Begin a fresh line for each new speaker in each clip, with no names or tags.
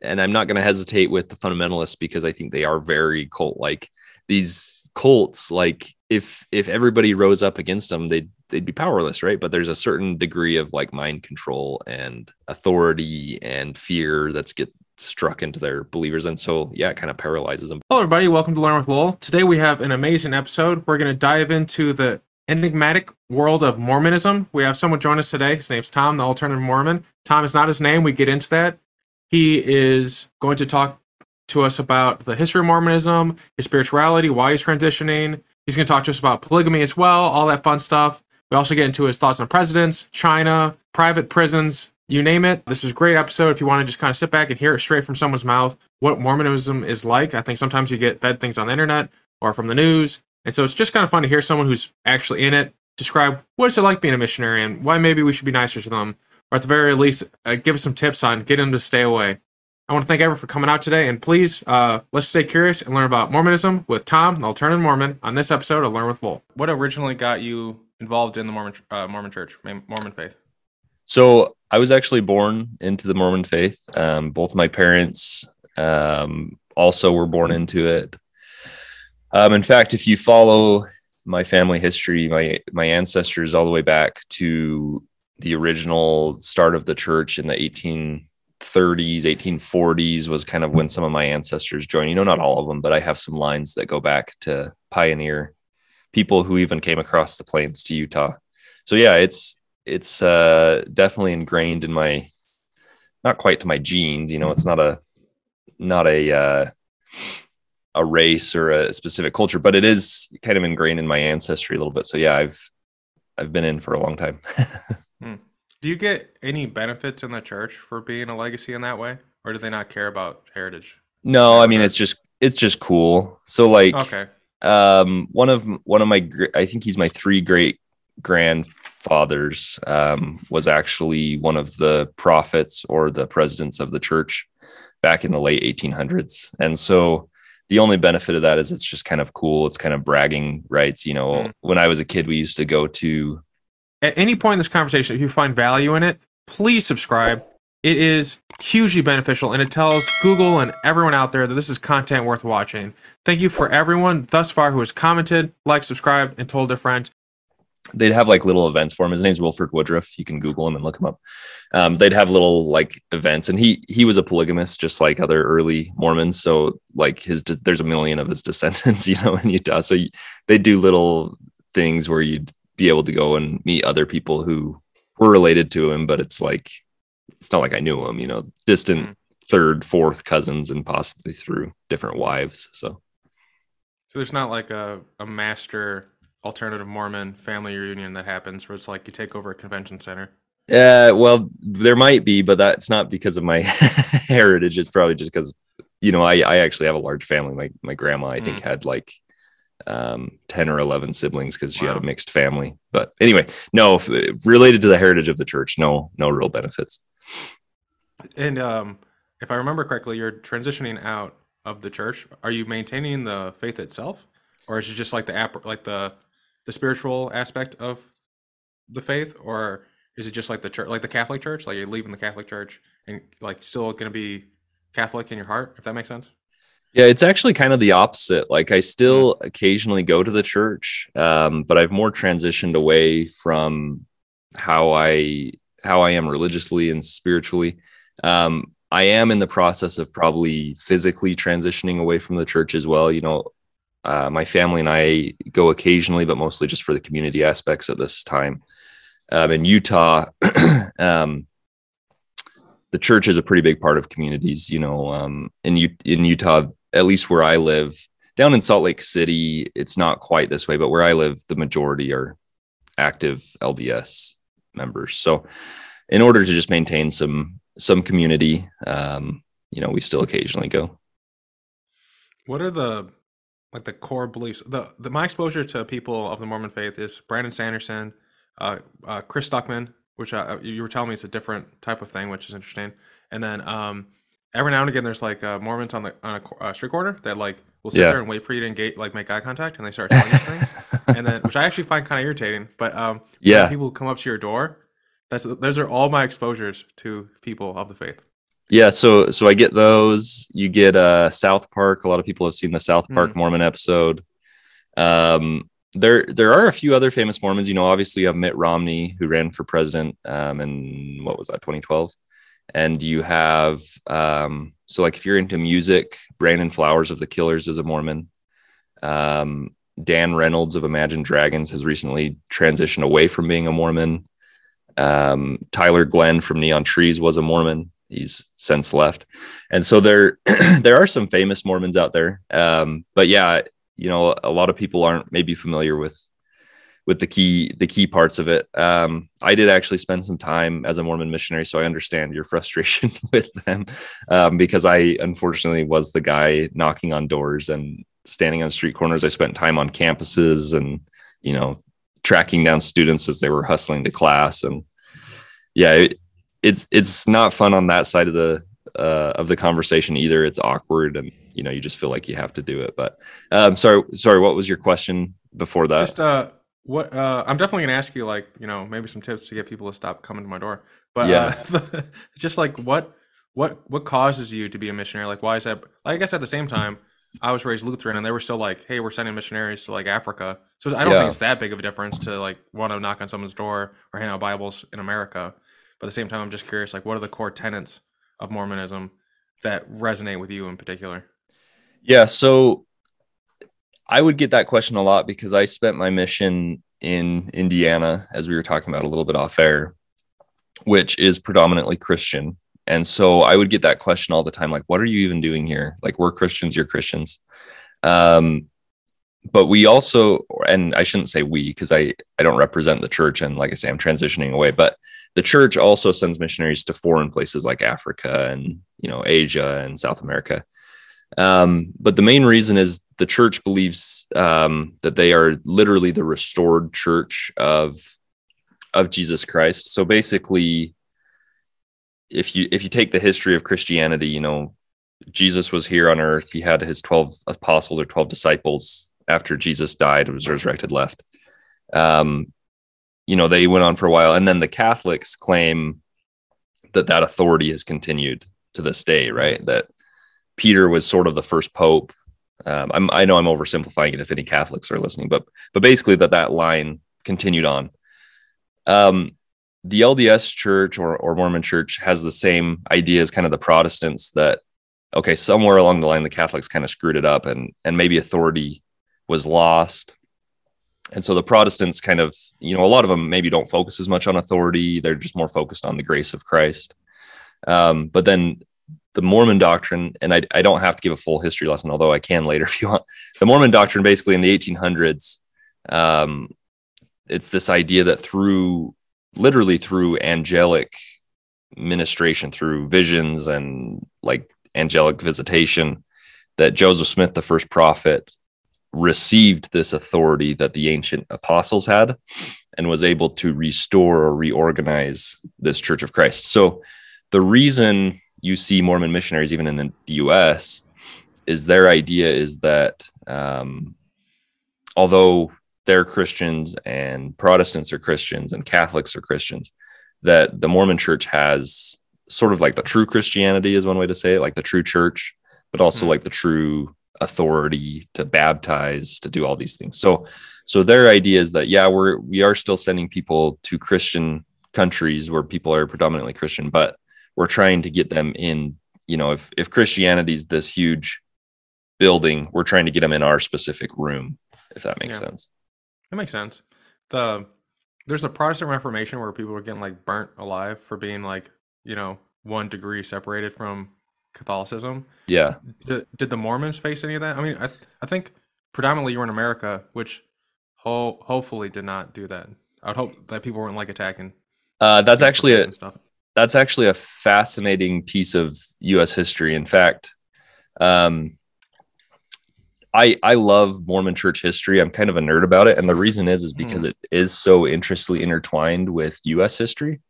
and I'm not going to hesitate with the fundamentalists because I think they are very cult like. These cults, like if if everybody rose up against them, they'd they'd be powerless, right? But there's a certain degree of like mind control and authority and fear that's get struck into their believers, and so yeah, it kind of paralyzes them.
Hello, everybody. Welcome to Learn with Lowell. Today we have an amazing episode. We're going to dive into the enigmatic world of Mormonism. We have someone join us today. His name's Tom, the alternative Mormon. Tom is not his name. We get into that. He is going to talk to us about the history of Mormonism, his spirituality, why he's transitioning. He's going to talk to us about polygamy as well, all that fun stuff. We also get into his thoughts on presidents, China, private prisons, you name it. This is a great episode if you want to just kind of sit back and hear it straight from someone's mouth what Mormonism is like. I think sometimes you get fed things on the internet or from the news. And so it's just kind of fun to hear someone who's actually in it describe what it's like being a missionary and why maybe we should be nicer to them or at the very least, uh, give us some tips on getting them to stay away. I want to thank everyone for coming out today, and please, uh, let's stay curious and learn about Mormonism with Tom, the alternative Mormon, on this episode of Learn with Lowell. What originally got you involved in the Mormon uh, Mormon Church, Mormon faith?
So I was actually born into the Mormon faith. Um, both my parents um, also were born into it. Um, in fact, if you follow my family history, my my ancestors all the way back to the original start of the church in the 1830s 1840s was kind of when some of my ancestors joined. You know not all of them but i have some lines that go back to pioneer people who even came across the plains to utah. So yeah it's it's uh, definitely ingrained in my not quite to my genes you know it's not a not a uh, a race or a specific culture but it is kind of ingrained in my ancestry a little bit. So yeah i've i've been in for a long time.
Do you get any benefits in the church for being a legacy in that way, or do they not care about heritage?
No, I mean it's just it's just cool. So like,
okay,
um, one of one of my I think he's my three great grandfathers um, was actually one of the prophets or the presidents of the church back in the late 1800s, and so the only benefit of that is it's just kind of cool. It's kind of bragging rights. You know, mm. when I was a kid, we used to go to
at any point in this conversation, if you find value in it, please subscribe. It is hugely beneficial and it tells Google and everyone out there that this is content worth watching. Thank you for everyone thus far who has commented, liked, subscribed, and told their friends.
They'd have like little events for him. His name's Wilford Woodruff. You can Google him and look him up. Um, they'd have little like events, and he he was a polygamist, just like other early Mormons. So like his there's a million of his descendants, you know, in Utah. So they do little things where you'd be able to go and meet other people who were related to him, but it's like it's not like I knew him, you know, distant mm-hmm. third, fourth cousins and possibly through different wives. So
So there's not like a, a master alternative Mormon family reunion that happens where it's like you take over a convention center.
Yeah, uh, well, there might be, but that's not because of my heritage. It's probably just because, you know, I, I actually have a large family. My my grandma, I think, mm. had like um, 10 or 11 siblings because she wow. had a mixed family. But anyway, no, related to the heritage of the church, no, no real benefits.
And um, if I remember correctly, you're transitioning out of the church. Are you maintaining the faith itself, or is it just like the app, like the the spiritual aspect of the faith, or is it just like the church, like the Catholic Church, like you're leaving the Catholic Church and like still going to be Catholic in your heart, if that makes sense?
Yeah, it's actually kind of the opposite. Like I still occasionally go to the church, um, but I've more transitioned away from how I how I am religiously and spiritually. Um, I am in the process of probably physically transitioning away from the church as well. You know, uh, my family and I go occasionally, but mostly just for the community aspects at this time. Um, in Utah, um, the church is a pretty big part of communities. You know, um, in U- in Utah, at least where I live, down in Salt Lake City, it's not quite this way, but where I live, the majority are active LDS members. So, in order to just maintain some some community, um, you know, we still occasionally go.
What are the like the core beliefs? The, the my exposure to people of the Mormon faith is Brandon Sanderson, uh, uh, Chris Stuckman, which uh, you were telling me is a different type of thing, which is interesting, and then um, every now and again there's like uh, Mormons on the on a uh, street corner that like will sit yeah. there and wait for you to engage, like make eye contact, and they start telling you things, and then which I actually find kind of irritating. But um,
yeah,
people come up to your door. That's those are all my exposures to people of the faith.
Yeah, so so I get those. You get uh South Park. A lot of people have seen the South Park
Mm.
Mormon episode. Um there there are a few other famous Mormons. You know, obviously you have Mitt Romney who ran for president um in what was that 2012. And you have um so like if you're into music, Brandon Flowers of the Killers is a Mormon. Um Dan Reynolds of Imagine Dragons has recently transitioned away from being a Mormon. Um, Tyler Glenn from Neon Trees was a Mormon. He's since left, and so there there are some famous Mormons out there. Um, but yeah, you know, a lot of people aren't maybe familiar with with the key the key parts of it. Um, I did actually spend some time as a Mormon missionary, so I understand your frustration with them um, because I unfortunately was the guy knocking on doors and standing on street corners. I spent time on campuses and you know tracking down students as they were hustling to class and yeah it, it's it's not fun on that side of the uh, of the conversation either it's awkward and you know you just feel like you have to do it but um sorry sorry what was your question before that
Just uh, what uh, I'm definitely gonna ask you like you know maybe some tips to get people to stop coming to my door. But
Yeah.
uh, just like what what what causes you to be a missionary? Like why is that? I guess at the same time, I was raised Lutheran, and they were still like, hey, we're sending missionaries to like Africa. So I don't
Yeah.
think it's that big of a difference to like want to knock on someone's door or hand out Bibles in America. But at the same time, I'm just curious, like what are the core tenets of Mormonism that resonate with you in particular?
Yeah, so I would get that question a lot because I spent my mission in Indiana, as we were talking about a little bit off air, which is predominantly Christian. And so I would get that question all the time like, what are you even doing here? Like, we're Christians, you're Christians. Um, but we also, and I shouldn't say we because I, I don't represent the church. And like I say, I'm transitioning away, but the church also sends missionaries to foreign places like Africa and, you know, Asia and South America. Um, but the main reason is the church believes um, that they are literally the restored church of of Jesus Christ. So basically, if you if you take the history of Christianity, you know, Jesus was here on earth. He had his twelve apostles or twelve disciples after Jesus died and was resurrected. Left. Um, you know, they went on for a while, and then the Catholics claim that that authority has continued to this day. Right? That Peter was sort of the first pope. Um, I'm, I know I'm oversimplifying it if any Catholics are listening, but but basically that that line continued on. Um, the LDS Church or, or Mormon Church has the same idea as kind of the Protestants that okay, somewhere along the line the Catholics kind of screwed it up and and maybe authority was lost. And so the Protestants kind of, you know, a lot of them maybe don't focus as much on authority. They're just more focused on the grace of Christ. Um, but then the Mormon doctrine, and I, I don't have to give a full history lesson, although I can later if you want. The Mormon doctrine, basically in the 1800s, um, it's this idea that through literally through angelic ministration, through visions and like angelic visitation, that Joseph Smith, the first prophet, received this authority that the ancient apostles had and was able to restore or reorganize this church of Christ. So the reason you see Mormon missionaries, even in the US, is their idea is that um, although they're Christians and Protestants are Christians and Catholics are Christians, that the Mormon church has sort of like the true Christianity, is one way to say it, like the true church, but also
Mm.
like the true authority to baptize, to do all these things. So, so their idea is that yeah, we're we are still sending people to Christian countries where people are predominantly Christian, but we're trying to get them in you know if if christianity's this huge building we're trying to get them in our specific room if that makes
Yeah.
sense
That makes sense. The there's a Protestant Reformation where people were getting like burnt alive for being like you know one degree separated from Catholicism.
yeah
Did, did the Mormons face any of that? I mean, I I think predominantly you were in America, which ho- hopefully did not do that. I would hope that people weren't like attacking.
uh, that's actually a
stuff.
That's actually a fascinating piece of us history in fact um, I, I love Mormon church history. I'm kind of a nerd about it. And the reason is, is because it is so interestingly intertwined with US history.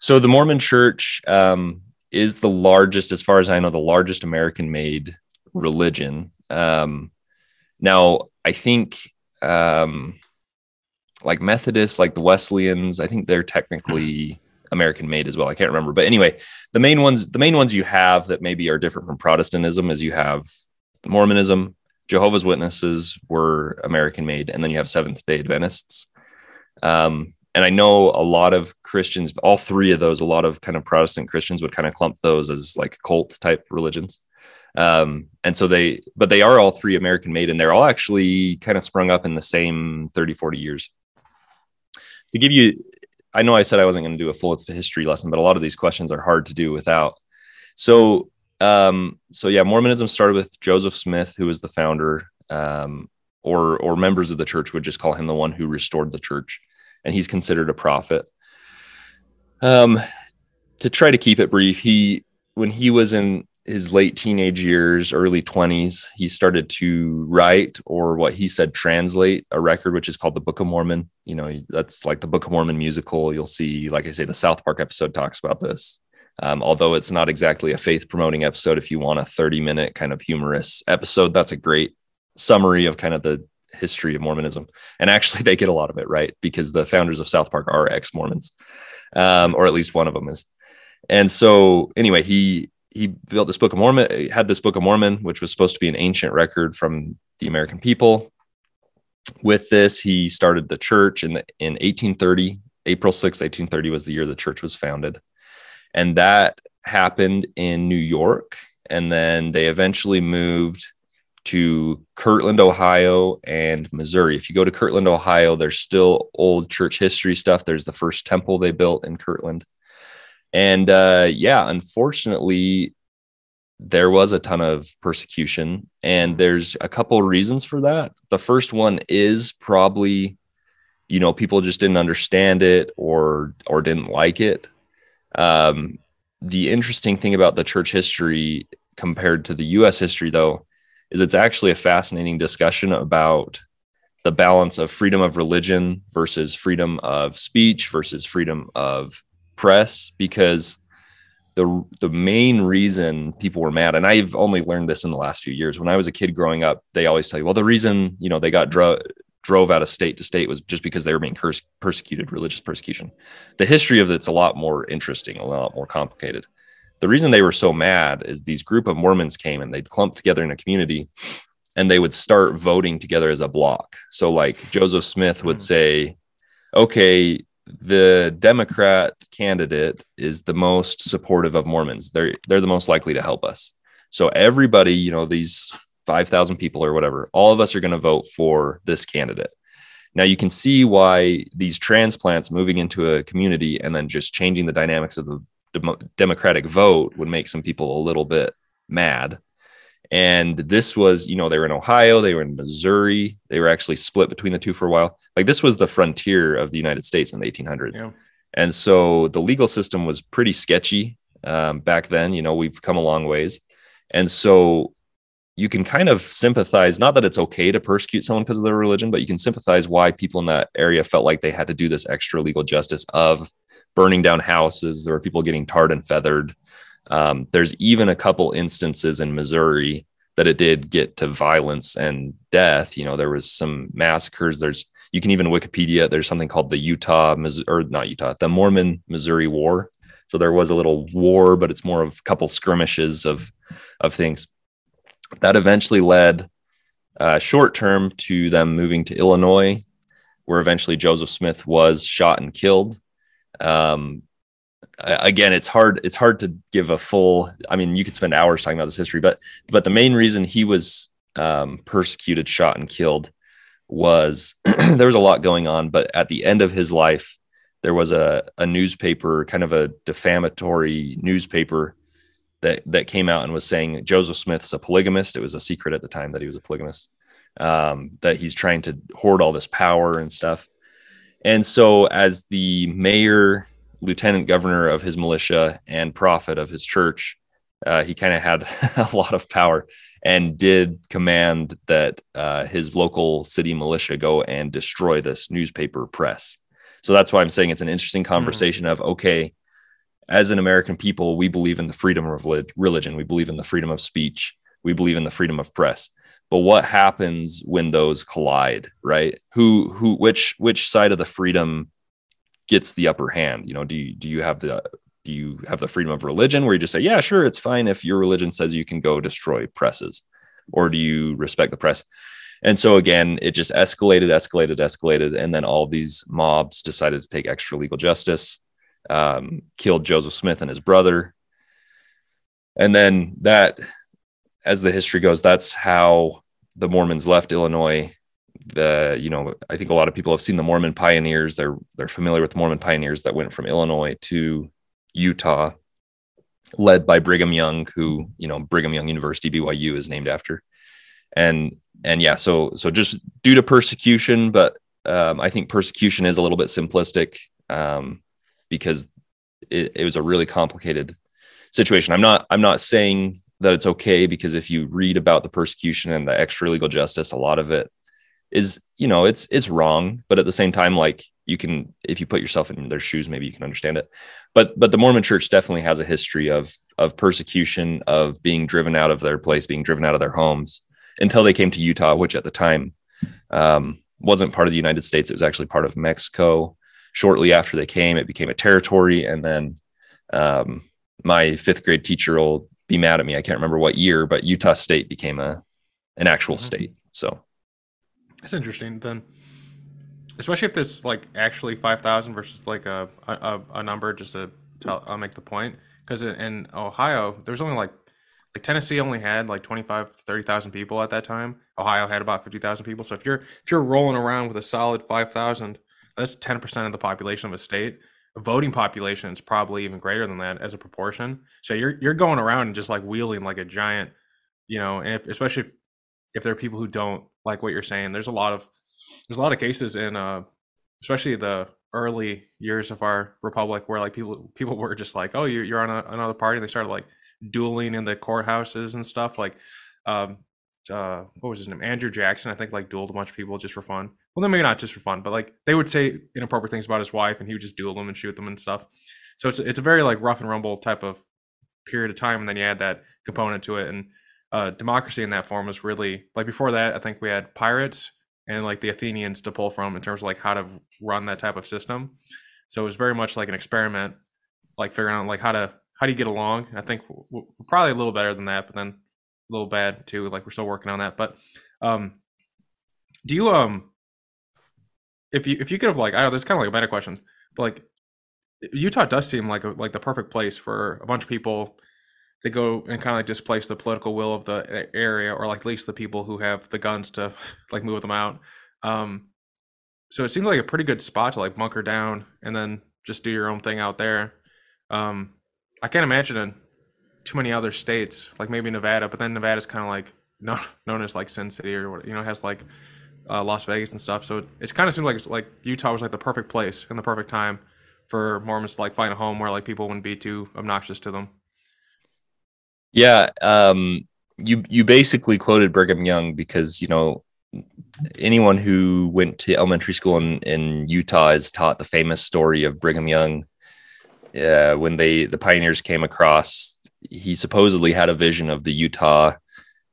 So the Mormon church um, is the largest, as far as I know, the largest American made religion. Um, now, I think um, like Methodists, like the Wesleyans, I think they're technically American made as well. I can't remember, but anyway, the main ones, the main ones you have that maybe are different from Protestantism is you have Mormonism, Jehovah's Witnesses were American made, and then you have Seventh Day Adventists. Um, and I know a lot of Christians, all three of those, a lot of kind of Protestant Christians would kind of clump those as like cult type religions. Um, and so they, but they are all three American made, and they're all actually kind of sprung up in the same 30, 40 years. To give you I know I said I wasn't going to do a full history lesson, but a lot of these questions are hard to do without. So, um, so yeah, Mormonism started with Joseph Smith, who was the founder, um, or or members of the church would just call him the one who restored the church, and he's considered a prophet. Um, to try to keep it brief, he when he was in his late teenage years, early 20s, he started to write or what he said translate a record, which is called the Book of Mormon. You know, that's like the Book of Mormon musical. You'll see, like I say, the South Park episode talks about this. Um, although it's not exactly a faith promoting episode, if you want a 30 minute kind of humorous episode, that's a great summary of kind of the history of Mormonism. And actually, they get a lot of it right because the founders of South Park are ex Mormons, um, or at least one of them is. And so, anyway, he he built this Book of Mormon, uh, had this Book of Mormon, which was supposed to be an ancient record from the American people. With this, he started the church in the, in 1830. April 6, 1830 was the year the church was founded. And that happened in New York. And then they eventually moved to Kirtland, Ohio, and Missouri. If you go to Kirtland, Ohio, there's still old church history stuff. There's the first temple they built in Kirtland. And uh, yeah, unfortunately, there was a ton of persecution, and there's a couple reasons for that. The first one is probably, you know, people just didn't understand it or or didn't like it. Um, the interesting thing about the church history compared to the U.S. history, though, is it's actually a fascinating discussion about the balance of freedom of religion versus freedom of speech versus freedom of press because the the main reason people were mad and I've only learned this in the last few years. When I was a kid growing up they always tell you well the reason you know they got dro- drove out of state to state was just because they were being persecuted religious persecution. The history of it's a lot more interesting a lot more complicated. The reason they were so mad is these group of Mormons came and they'd clump together in a community and they would start voting together as a block. So like Joseph Smith would hmm. say okay the Democrat candidate is the most supportive of Mormons. They're they're the most likely to help us. So everybody, you know, these 5,000 people or whatever, all of us are going to vote for this candidate. Now you can see why these transplants moving into a community and then just changing the dynamics of the democratic vote would make some people a little bit mad. And this was, you know, they were in Ohio, they were in Missouri, they were actually split between the two for a while. Like this was the frontier of the United States in the 1800s. Yeah. And so the legal system was pretty sketchy um, back then. You know, we've come a long ways. And so you can kind of sympathize, not that it's okay to persecute someone because of their religion, but you can sympathize why people in that area felt like they had to do this extra legal justice of burning down houses. There were people getting tarred and feathered. Um, there's even a couple instances in Missouri that it did get to violence and death. You know, there was some massacres. There's you can even Wikipedia. There's something called the Utah or not Utah, the Mormon Missouri War. So there was a little war, but it's more of a couple skirmishes of of things that eventually led uh, short term to them moving to Illinois, where eventually Joseph Smith was shot and killed. Um, again it's hard it's hard to give a full i mean you could spend hours talking about this history but but the main reason he was um, persecuted shot and killed was there was a lot going on but at the end of his life there was a, a newspaper kind of a defamatory newspaper that that came out and was saying joseph smith's a polygamist it was a secret at the time that he was a polygamist um, that he's trying to hoard all this power and stuff and so as the mayor lieutenant governor of his militia and prophet of his church. Uh, he kind of had a lot of power and did command that uh, his local city militia go and destroy this newspaper press. So that's why I'm saying it's an interesting hmm. conversation mm. of okay, as an American people, we believe in the freedom of religion, we believe in the freedom of speech, we believe in the freedom of press. But what happens when those collide, right? Who who which which side of the freedom gets the upper hand you know do you do you have the do you have the freedom of religion where you just say yeah sure it's fine if your religion says you can go destroy presses or do you respect the press? And so again it just escalated escalated escalated and then all these mobs decided to take extra legal justice um, killed joseph smith and his brother. And then that as the history goes that's how the mormons left illinois. The you know i think a lot of people have seen the mormon pioneers. They're they're familiar with the mormon pioneers that went from illinois to utah led by brigham young who you know brigham young university byu is named after. And and yeah so so just due to persecution but um, i think persecution is a little bit simplistic um, because it, it was a really complicated situation. I'm not i'm not saying that it's okay because if you read about the persecution and the extra legal justice a lot of it is you know it's it's wrong. But at the same time like you can if you put yourself in their shoes maybe you can understand it. But but the mormon church definitely has a history of of persecution of being driven out of their place being driven out of their homes until they came to utah which at the time um, wasn't part of the united states. It was actually part of mexico. Shortly after they came it became a territory. And then um, my fifth grade teacher will be mad at me. I can't remember what year but utah state became a an actual mm-hmm. state. So
that's interesting. Then, especially if this like actually five thousand versus like a, a a number just to tell I'll make the point because in Ohio there's only like like Tennessee only had like 25 30,000 people at that time. Ohio had about 50,000 people. So if you're if you're rolling around with a solid 5,000, that's 10% of the population of a state. Voting population is probably even greater than that as a proportion. So you're you're going around and just like wheeling like a giant, you know, and if, especially if if there are people who don't like what you're saying, there's a lot of there's a lot of cases in uh especially the early years of our republic where like people people were just like, oh, you're you're on a, another party. And they started like dueling in the courthouses and stuff. Like, um, uh, what was his name? Andrew Jackson. I think like dueled a bunch of people just for fun. Well, then maybe not just for fun, but like they would say inappropriate things about his wife, and he would just duel them and shoot them and stuff. So it's it's a very like rough and rumble type of period of time, and then you add that component to it, and uh, democracy in that form was really like before that. I think we had pirates and like the Athenians to pull from in terms of like how to run that type of system. So it was very much like an experiment, like figuring out like how to how do you get along. I think we're probably a little better than that, but then a little bad too. Like we're still working on that. But um, do you um, if you if you could have like I know this is kind of like a meta question, but like Utah does seem like a, like the perfect place for a bunch of people they go and kind of like displace the political will of the area or like at least the people who have the guns to like move them out. Um so it seemed like a pretty good spot to like bunker down and then just do your own thing out there. Um i can't imagine in too many other states like maybe nevada but then nevada's kind of like known, known as like sin city or what you know has like uh, las vegas and stuff. So it, kind of seemed like like utah was like the perfect place and the perfect time for mormons to like find a home where like people wouldn't be too obnoxious to them
yeah, um, you you basically quoted Brigham Young because you know anyone who went to elementary school in, in Utah is taught the famous story of Brigham Young. Uh, when they the pioneers came across, he supposedly had a vision of the Utah,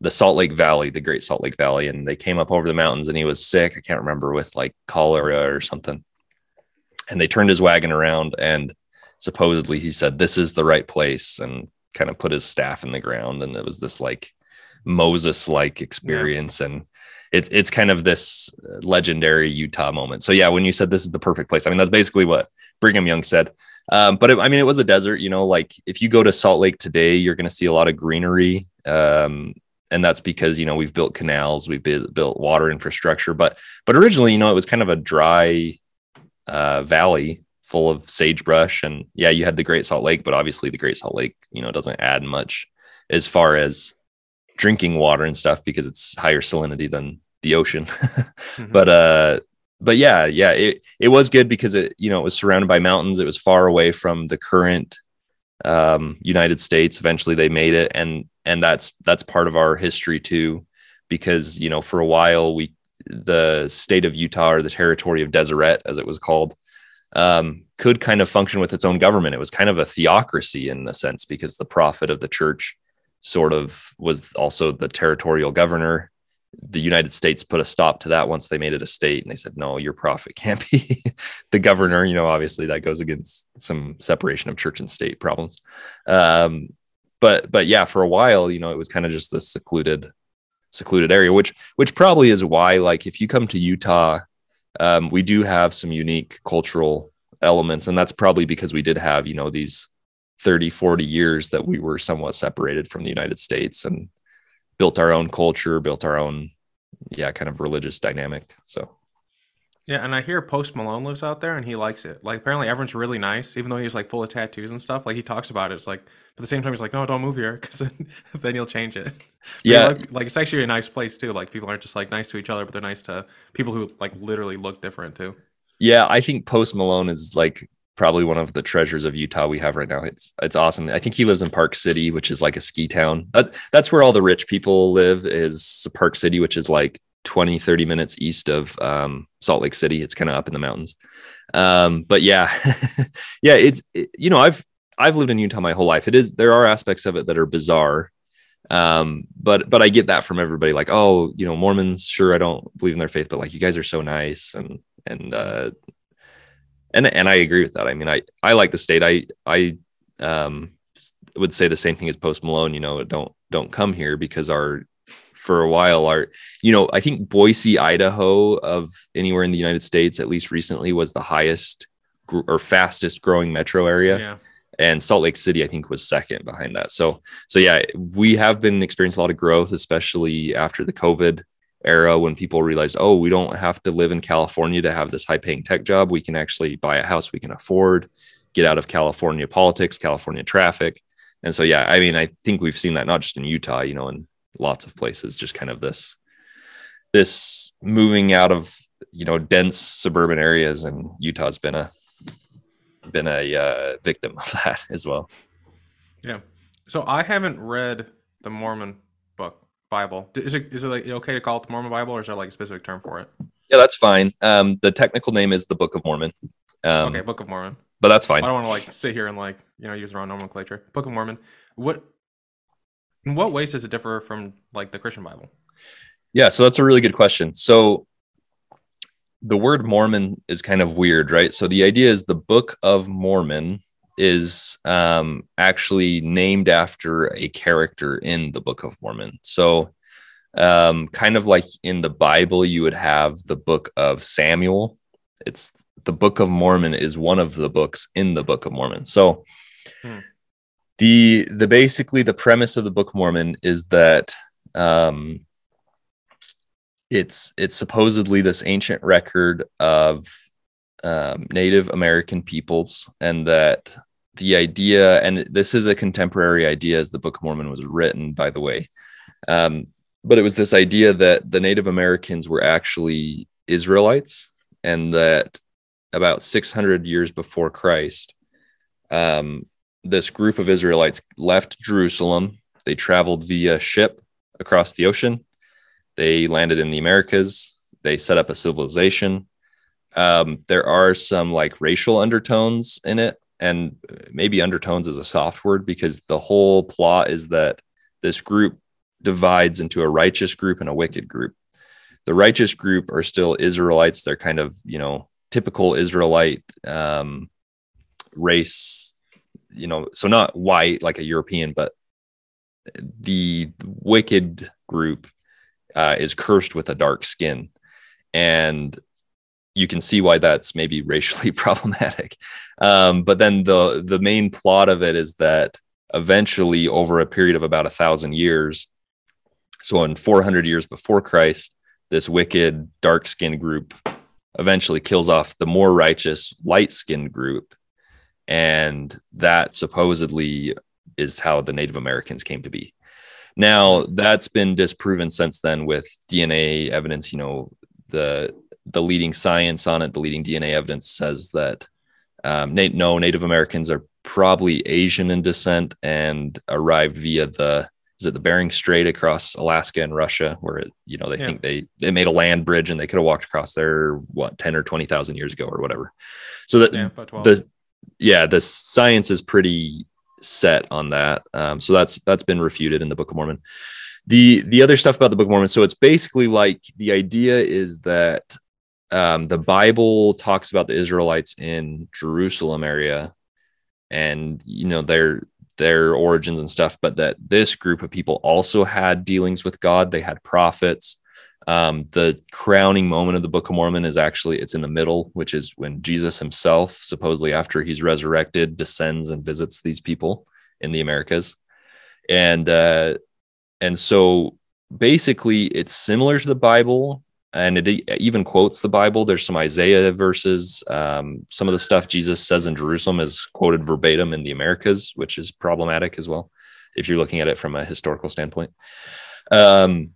the Salt Lake Valley, the Great Salt Lake Valley, and they came up over the mountains, and he was sick. I can't remember with like cholera or something, and they turned his wagon around, and supposedly he said, "This is the right place," and kind of put his staff in the ground and it was this like Moses like experience yeah. and it's it's kind of this legendary Utah moment. So yeah, when you said this is the perfect place, I mean that's basically what Brigham Young said. Um, but it, I mean, it was a desert. You know, like if you go to Salt Lake today, you're going to see a lot of greenery, um, and that's because you know we've built canals, we've built water infrastructure. But but originally, you know, it was kind of a dry uh, valley full of sagebrush and yeah you had the great salt lake but obviously the great salt lake you know doesn't add much as far as drinking water and stuff because it's higher salinity than the ocean. Mm-hmm. but uh but yeah yeah it, it was good because it you know it was surrounded by mountains. It was far away from the current um united states. Eventually they made it and and that's that's part of our history too because you know for a while we the state of utah or the territory of deseret as it was called um, could kind of function with its own government. It was kind of a theocracy in a sense because the prophet of the church sort of was also the territorial governor the United States put a stop to that once they made it a state, and they said, "No, your prophet can't be the governor." You know, obviously that goes against some separation of church and state problems. Um, but but yeah, for a while, you know, it was kind of just this secluded secluded area, which which probably is why, like, if you come to Utah, um, we do have some unique cultural elements, and that's probably because we did have, you know, these 30, 40 years that we were somewhat separated from the United States and built our own culture, built our own, yeah, kind of religious dynamic. So
yeah, and I hear Post Malone lives out there and he likes it. Like apparently everyone's really nice, even though he's like full of tattoos and stuff. Like he talks about it. It's like, but at the same time, he's like, no, don't move here because then, you'll change it. But
yeah,
like, like, it's actually a nice place too. Like people aren't just like nice to each other, but they're nice to people who like literally look different too.
Yeah, I think Post Malone is like probably one of the treasures of Utah we have right now. It's it's awesome. I think he lives in Park City, which is like a ski town. That, that's where all the rich people live. Is Park City, which is like 20, 30 minutes east of um, Salt Lake City. It's kind of up in the mountains. Um, but yeah, yeah, it's, it, you know, I've, I've lived in Utah my whole life. It is, there are aspects of it that are bizarre. Um, but, but I get that from everybody like, oh, you know, Mormons, sure. I don't believe in their faith, but like, you guys are so nice. And, and, uh, and, and I agree with that. I mean, I, I like the state. I, I, um, would say the same thing as post Malone, you know, don't, don't come here because our for a while are you know i think boise idaho of anywhere in the united states at least recently was the highest gr- or fastest growing metro area yeah. and salt lake city i think was second behind that so so yeah we have been experiencing a lot of growth especially after the covid era when people realized oh we don't have to live in california to have this high paying tech job. We can actually buy a house we can afford get out of california politics california traffic. And so yeah i mean i think we've seen that not just in utah you know in lots of places just kind of this this moving out of you know dense suburban areas. And utah's been a been a uh, victim of that as well.
Yeah. So i haven't read the mormon bible. Is it is it like okay to call it the mormon bible or is there like a specific term for it?
Yeah that's fine. Um the technical name is the book of mormon.
Um, okay book of mormon.
but that's fine.
I don't want to like sit here and like you know use the wrong nomenclature. Book of mormon. What in what ways does it differ from like the Christian Bible?
Yeah, so that's a really good question. So the word Mormon is kind of weird, right? So the idea is the Book of Mormon is um, actually named after a character in the Book of Mormon. So um, kind of like in the Bible, you would have the Book of Samuel. It's the Book of Mormon is one of the books in the Book of Mormon. So hmm the the basically the premise of the book of mormon is that um it's it's supposedly this ancient record of um, native american peoples and that the idea and this is a contemporary idea as the book of mormon was written by the way um, but it was this idea that the native americans were actually israelites and that about 600 years before christ um, this group of Israelites left Jerusalem. They traveled via ship across the ocean. They landed in the Americas. They set up a civilization. Um, there are some like racial undertones in it, and maybe undertones is a soft word because the whole plot is that this group divides into a righteous group and a wicked group. The righteous group are still Israelites. They're kind of, you know, typical Israelite um, race you know, so not white like a European, but the wicked group uh, is cursed with a dark skin. And you can see why that's maybe racially problematic. Um, but then the the main plot of it is that eventually, over a period of about a thousand years, so in 400 years before Christ, this wicked dark skinned group eventually kills off the more righteous light skinned group and that supposedly is how the Native Americans came to be. Now that's been disproven since then with DNA evidence. You know, the the leading science on it, the leading DNA evidence says that um, no Native Americans are probably Asian in descent and arrived via the is it the Bering Strait across Alaska and Russia, where it, you know they yeah. think they they made a land bridge and they could have walked across there what ten or twenty thousand years ago or whatever. So that yeah, the yeah, the science is pretty set on that. Um, so that's that's been refuted in the Book of Mormon. the the other stuff about the Book of Mormon. So it's basically like the idea is that um, the Bible talks about the Israelites in Jerusalem area, and you know their their origins and stuff, but that this group of people also had dealings with God. They had prophets. Um, the crowning moment of the Book of Mormon is actually it's in the middle, which is when Jesus himself, supposedly after he's resurrected, descends and visits these people in the Americas, and uh, and so basically it's similar to the Bible and it even quotes the Bible. There's some Isaiah verses. Um, some of the stuff Jesus says in Jerusalem is quoted verbatim in the Americas, which is problematic as well, if you're looking at it from a historical standpoint. Um,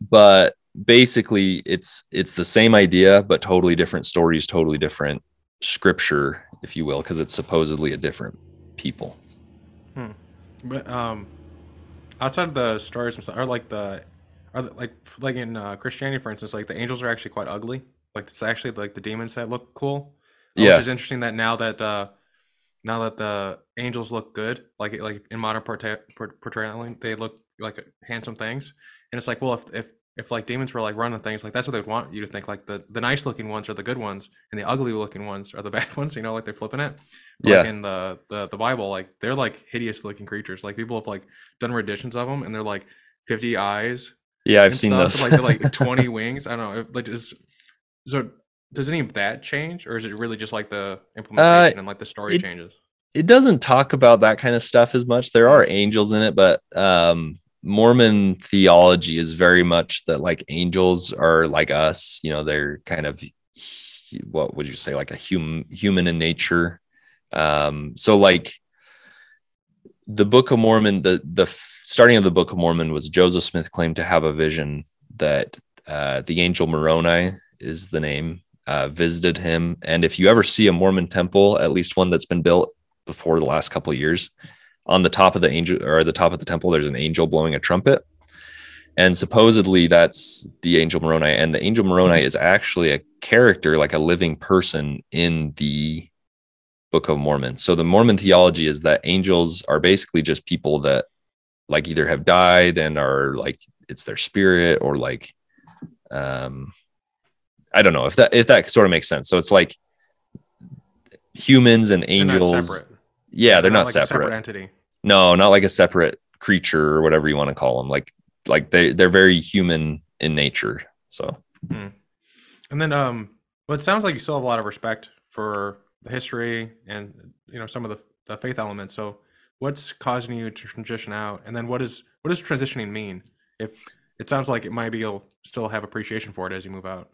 but basically, it's it's the same idea, but totally different stories, totally different scripture, if you will, because it's supposedly a different people.
Hmm. But um, outside of the stories, or like the are the, like like in uh, Christianity, for instance, like the angels are actually quite ugly. Like it's actually like the demons that look cool. Uh, yeah. Which is interesting that now that uh, now that the angels look good, like like in modern portray- portrayal, they look like handsome things. And it's like, well, if if if like demons were like running things, like that's what they'd want you to think. Like the the nice looking ones are the good ones, and the ugly looking ones are the bad ones. You know, like they're flipping it. But yeah. Like in the, the the Bible, like they're like hideous looking creatures. Like people have like done renditions of them, and they're like fifty eyes
yeah, I've seen stuff,
those. like like twenty wings. I don't know. Like is so does any of that change, or is it really just like the implementation uh, and like the story it, changes?
It doesn't talk about that kind of stuff as much. There are angels in it, but um, Mormon theology is very much that like angels are like us. You know, they're kind of what would you say, like a human human in nature. Um, so like the Book of Mormon, the the starting of the Book of Mormon was Joseph Smith claimed to have a vision that uh, the angel Moroni is the name, uh, visited him. And if you ever see a Mormon temple, at least one that's been built before the last couple years, on the top of the angel or the top of the temple, there's an angel blowing a trumpet. And supposedly that's the angel Moroni. And the angel Moroni is actually a character, like a living person in the Book of Mormon. So the Mormon theology is that angels are basically just people that like either have died and are like it's their spirit or like um I don't know if that if that sort of makes sense. So it's like humans and angels. They're yeah, they're, they're not, not like separate. separate.
entity.
No, not like a separate creature or whatever you want to call them. Like like they they're very human in nature. So.
Hmm. And then um well it sounds like you still have a lot of respect for the history and you know some of the, the faith elements. So what's causing you to transition out? And then what is what does transitioning mean? If it sounds like it might be you'll still have appreciation for it as you move out.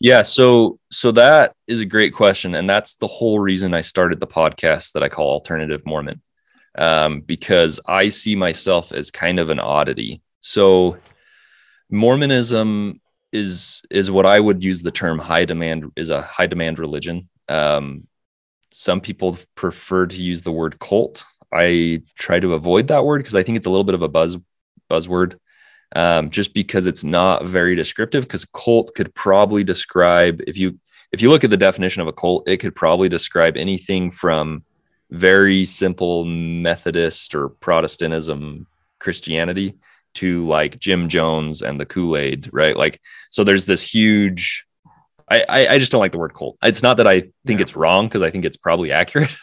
Yeah so so that is a great question and that's the whole reason i started the podcast that i call alternative mormon um, because i see myself as kind of an oddity. So mormonism is is what i would use the term high demand is a high demand religion. Um, some people prefer to use the word cult I try to avoid that word because I think it's a little bit of a buzz buzzword. Um, just because it's not very descriptive. Because cult could probably describe if you if you look at the definition of a cult, it could probably describe anything from very simple Methodist or Protestantism Christianity to like Jim Jones and the Kool Aid, right? Like, so there's this huge I, I, just don't like the word cult. It's not that I think yeah. it's wrong because I think it's probably accurate,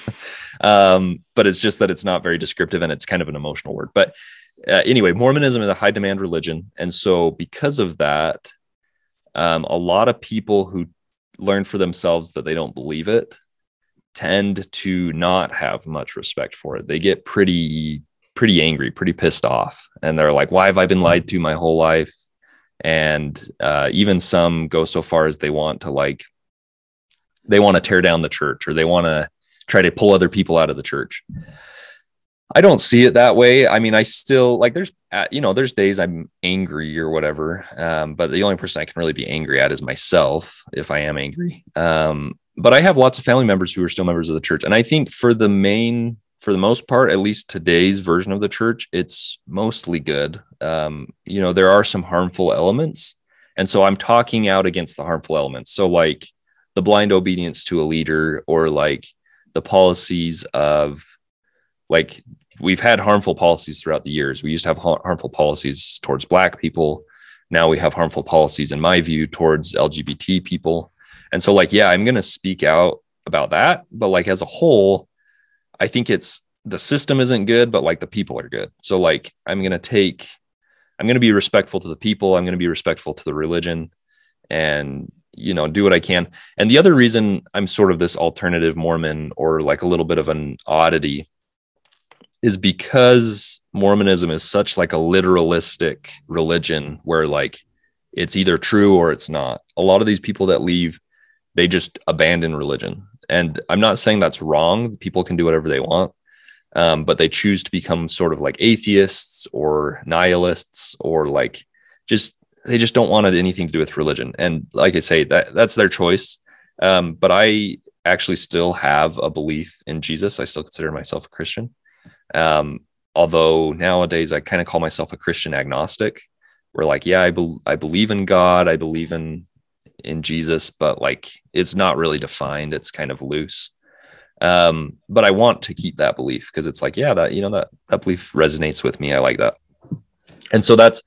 um, but it's just that it's not very descriptive and it's kind of an emotional word. But uh, anyway, Mormonism is a high demand religion, and so because of that, um, a lot of people who learn for themselves that they don't believe it tend to not have much respect for it. They get pretty pretty angry, pretty pissed off, and they're like, "Why have I been lied to my whole life?" And uh, even some go so far as they want to like they want to tear down the church or they want to try to pull other people out of the church. I don't see it that way. I mean i still like there's uh, you know there's days i'm angry or whatever um, but the only person i can really be angry at is myself if i am angry. Um, but i have lots of family members who are still members of the church. And i think for the main for the most part, at least today's version of the church, it's mostly good. Um, you know, there are some harmful elements. And so I'm talking out against the harmful elements. So, like the blind obedience to a leader, or like the policies of like we've had harmful policies throughout the years. We used to have harmful policies towards black people. Now we have harmful policies, in my view, towards LGBT people. And so, like, yeah, I'm going to speak out about that. But like, as a whole, I think it's the system isn't good, but like the people are good. So, like, I'm to take, I'm to be respectful to the people. I'm to be respectful to the religion and, you know, do what I can. And the other reason I'm sort of this alternative Mormon or like a little bit of an oddity is because Mormonism is such like a literalistic religion where like it's either true or it's not. A lot of these people that leave, they just abandon religion. And I'm not saying that's wrong. People can do whatever they want. Um, but they choose to become sort of like atheists or nihilists or like just they just don't want anything to do with religion. And like I say, that that's their choice. Um, but I actually still have a belief in Jesus. I still consider myself a Christian. Um, although nowadays I kind of call myself a Christian agnostic, where like, yeah, I, be- I believe in God, I believe in in Jesus, but like it's not really defined. It's kind of loose. Um, but I want to keep that belief because it's like, yeah, that you know that that belief resonates with me. I like that, and so that's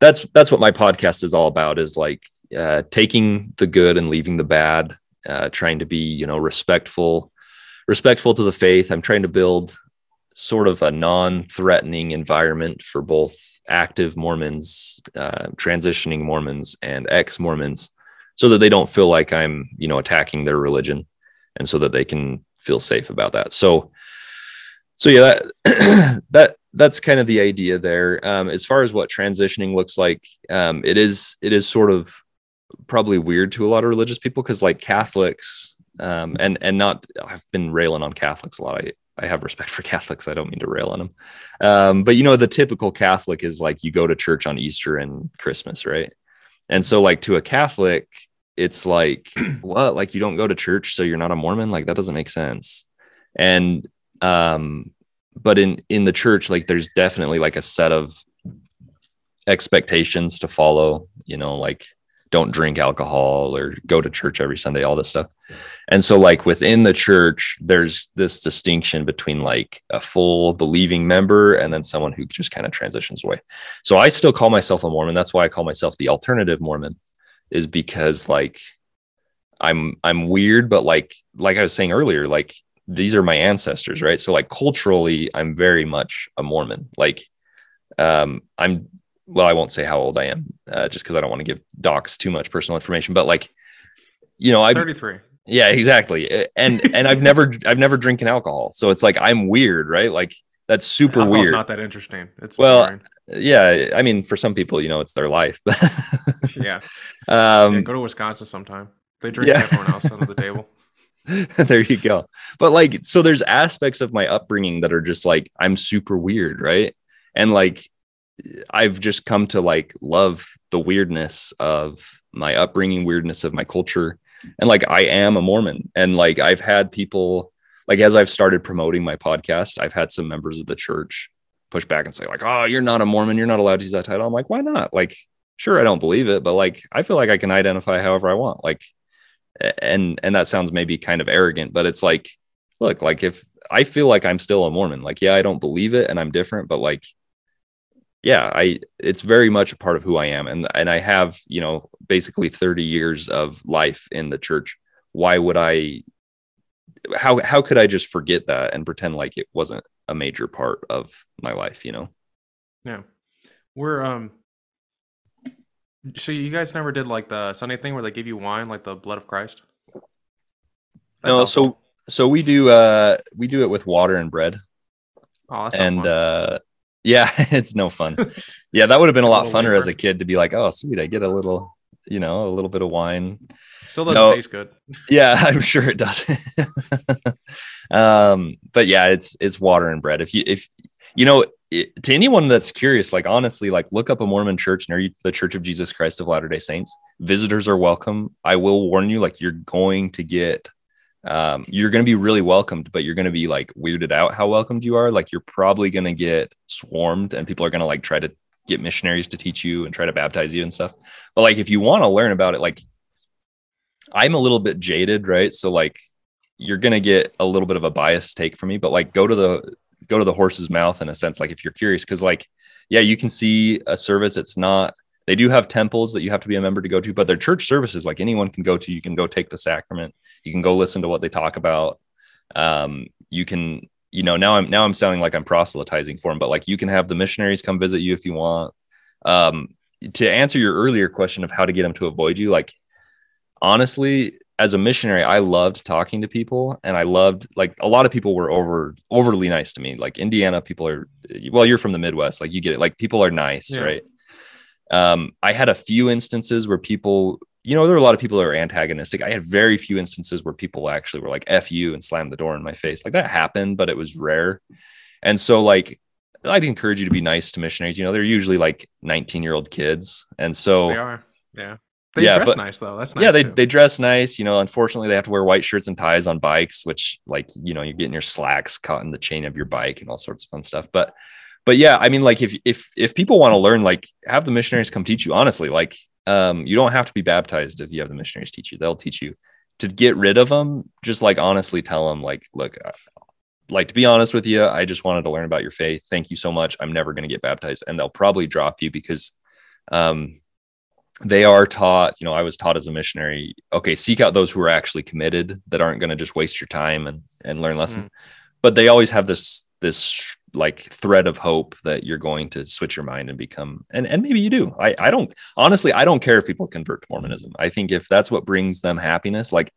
that's that's what my podcast is all about. Is like uh, taking the good and leaving the bad. Uh, trying to be you know respectful, respectful to the faith. I'm trying to build sort of a non-threatening environment for both active Mormons, uh, transitioning Mormons, and ex-Mormons, so that they don't feel like I'm, you know, attacking their religion, and so that they can feel safe about that. So, so yeah, that that that's kind of the idea there. Um, as far as what transitioning looks like, um, it is it is sort of probably weird to a lot of religious people because like Catholics, um, and and not I've been railing on Catholics a lot. I I have respect for Catholics. I don't mean to rail on them. Um, but you know, the typical Catholic is like you go to church on Easter and Christmas, right? And so, like, to a Catholic, it's like, what? Like, you don't go to church, so you're not a Mormon? Like, that doesn't make sense. And, um, but in in the church, like, there's definitely like a set of expectations to follow, you know, like don't drink alcohol or go to church every Sunday, all this stuff. And so, like within the church, there's this distinction between like a full believing member and then someone who just kind of transitions away. So I still call myself a Mormon. That's why I call myself the alternative Mormon, is because like I'm I'm weird, but like like I was saying earlier, like these are my ancestors, right? So like culturally, I'm very much a Mormon. Like um, I'm well, I won't say how old I am, uh, just because I don't want to give docs too much personal information. But like, you know, I'm
33.
Yeah, exactly. And and I've never I've never drinking alcohol, so it's like I'm weird, right? Like that's super Alcohol's weird.
Not that interesting. It's
well, boring. yeah. I mean, for some people, you know, it's their life.
yeah. Um, yeah. Go to Wisconsin sometime. They drink yeah. everyone else under the table.
there you go. But like, so there's aspects of my upbringing that are just like I'm super weird, right? And like I've just come to like love the weirdness of my upbringing, weirdness of my culture. And like I am a Mormon. And like I've had people like as I've started promoting my podcast, I've had some members of the church push back and say, like, oh, you're not a Mormon, you're not allowed to use that title. I'm like, why not? Like, sure, I don't believe it, but like I feel like I can identify however I want. Like and and that sounds maybe kind of arrogant, but it's like, look, like if I feel like I'm still a Mormon, like, yeah, I don't believe it and I'm different, but like yeah, I it's very much a part of who I am, and and I have you know basically thirty years of life in the church. Why would I? How how could I just forget that and pretend like it wasn't a major part of my life? You know.
Yeah, we're um. So you guys never did like the Sunday thing where they give you wine, like the blood of Christ.
That's no, awesome. so so we do uh we do it with water and bread. Oh, and uh yeah, it's no fun. yeah, that would have been a lot a funner as a kid to be like, oh, sweet, I get a little, you know, a little bit of wine.
Still doesn't no, taste good.
yeah, I'm sure it does. um, but yeah, it's it's water and bread. If you if you know it, to anyone that's curious, like honestly, like look up a Mormon church near you, the Church of Jesus Christ of Latter Day Saints. Visitors are welcome. I will warn you, like you're going to get um, you're going to be really welcomed, but you're going to be like weirded out how welcomed you are. Like you're probably going to get swarmed and people are going to like try to get missionaries to teach you and try to baptize you and stuff. But like if you want to learn about it, like I'm a little bit jaded, right? So like you're going to get a little bit of a biased take from me, but like go to the go to the horse's mouth in a sense like if you're curious because like yeah you can see a service it's not they do have temples that you have to be a member to go to but their church services. Like anyone can go to you can go take the sacrament. You can go listen to what they talk about. Um, you can you know now i'm now i'm sounding like i'm proselytizing for them but like you can have the missionaries come visit you if you want. Um, to answer your earlier question of how to get them to avoid you like honestly as a missionary i loved talking to people and i loved like a lot of people were over overly nice to me. Like indiana people are well you're from the midwest like you get it. Like people are nice yeah. right um, i had a few instances where people you know there were a lot of people that are antagonistic i had very few instances where people actually were like f you and slammed the door in my face like that happened but it was rare and so like i'd encourage you to be nice to missionaries you know they're usually like 19 year old kids and so
they are yeah they yeah, dress but, nice though. That's nice
yeah. They too. they dress nice. You know, unfortunately, they have to wear white shirts and ties on bikes, which like you know you're getting your slacks caught in the chain of your bike and all sorts of fun stuff. But but yeah, I mean, like if if if people want to learn, like have the missionaries come teach you. Honestly, like um, you don't have to be baptized if you have the missionaries teach you. They'll teach you to get rid of them. Just like honestly tell them, like, look, uh, like to be honest with you, I just wanted to learn about your faith. Thank you so much. I'm never going to get baptized, and they'll probably drop you because um they are taught, you know, I was taught as a missionary, okay, seek out those who are actually committed that aren't going to just waste your time and and learn lessons. Mm-hmm. But they always have this this like thread of hope that you're going to switch your mind and become and and maybe you do. I I don't honestly I don't care if people convert to Mormonism. I think if that's what brings them happiness, like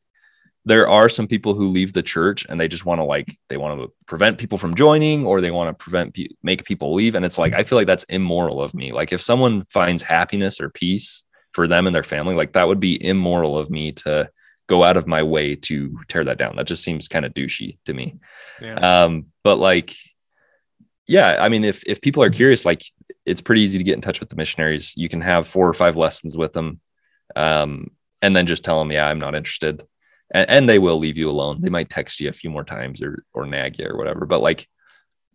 there are some people who leave the church and they just want to like they want to prevent people from joining or they want to prevent pe- make people leave and it's like I feel like that's immoral of me. Like if someone finds happiness or peace for them and their family like that would be immoral of me to go out of my way to tear that down that just seems kind of douchey to me yeah. um but like yeah i mean if if people are curious like it's pretty easy to get in touch with the missionaries you can have four or five lessons with them um and then just tell them yeah i'm not interested and, and they will leave you alone they might text you a few more times or or nag you or whatever but like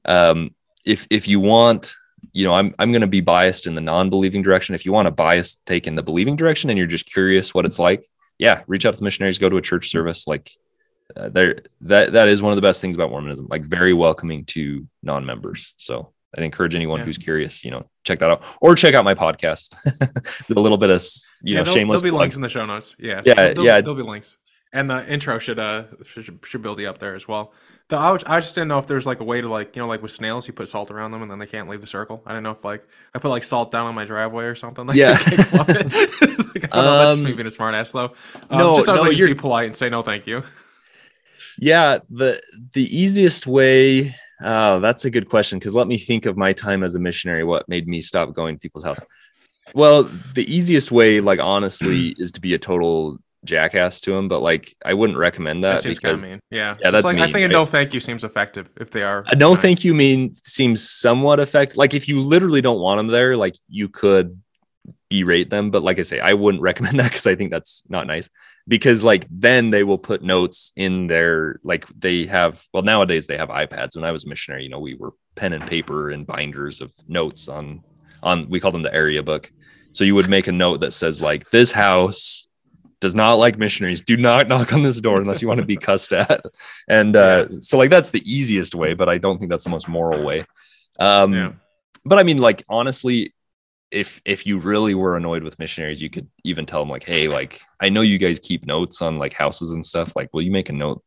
um if if you want you know, I'm I'm going to be biased in the non-believing direction. If you want to bias take in the believing direction and you're just curious what it's like, yeah, reach out to the missionaries, go to a church service. Like uh, there, that that is one of the best things about Mormonism. Like very welcoming to non-members. So I'd encourage anyone yeah. who's curious, you know, check that out or check out my podcast. a little bit of you yeah, know shameless.
There'll be links in the show notes. Yeah,
yeah, there'll,
yeah. There'll be links, and the intro should uh should, should build you up there as well. The, I, I just didn't know if there's like a way to like you know like with snails you put salt around them and then they can't leave the circle. I don't know if like I put like salt down on my driveway or something. Like,
yeah. like,
I don't know. That's um, me being a smart ass though. Um, no, just I was no, like, just be polite and say no, thank you.
Yeah, the the easiest way. Oh, that's a good question because let me think of my time as a missionary. What made me stop going to people's house? Well, the easiest way, like honestly, hmm. is to be a total jackass to him, but like I wouldn't recommend that,
that
because
mean. yeah,
yeah, that's
like,
mean,
I think
right?
a no thank you seems effective if they are.
A no nice. thank you mean seems somewhat effective. Like if you literally don't want them there, like you could berate them, but like I say, I wouldn't recommend that because I think that's not nice. Because like then they will put notes in their like they have well nowadays they have iPads. When I was a missionary, you know, we were pen and paper and binders of notes on on we call them the area book. So you would make a note that says like this house does not like missionaries. Do not knock on this door unless you want to be cussed at. And uh, yeah. so, like, that's the easiest way, but I don't think that's the most moral way. Um, yeah. But I mean, like, honestly, if if you really were annoyed with missionaries, you could even tell them, like, hey, like, I know you guys keep notes on like houses and stuff. Like, will you make a note?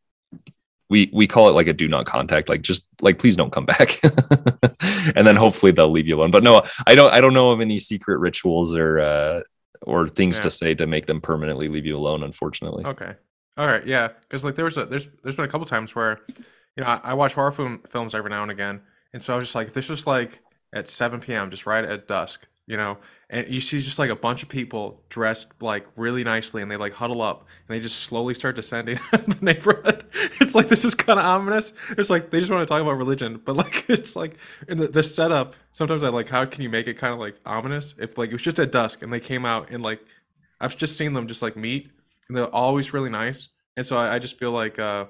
We we call it like a do not contact. Like, just like, please don't come back. and then hopefully they'll leave you alone. But no, I don't I don't know of any secret rituals or uh, or things yeah. to say to make them permanently leave you alone unfortunately
okay all right yeah because like there was a there's there's been a couple times where you know I, I watch horror film, films every now and again and so i was just like if this was like at 7 p.m just right at dusk you know and you see just like a bunch of people dressed like really nicely and they like huddle up and they just slowly start descending the neighborhood. It's like this is kind of ominous. It's like they just want to talk about religion but like it's like in the, the setup sometimes i like how can you make it kind of like ominous if like it was just at dusk and they came out and like i've just seen them just like meet and they're always really nice and so i, I just feel like uh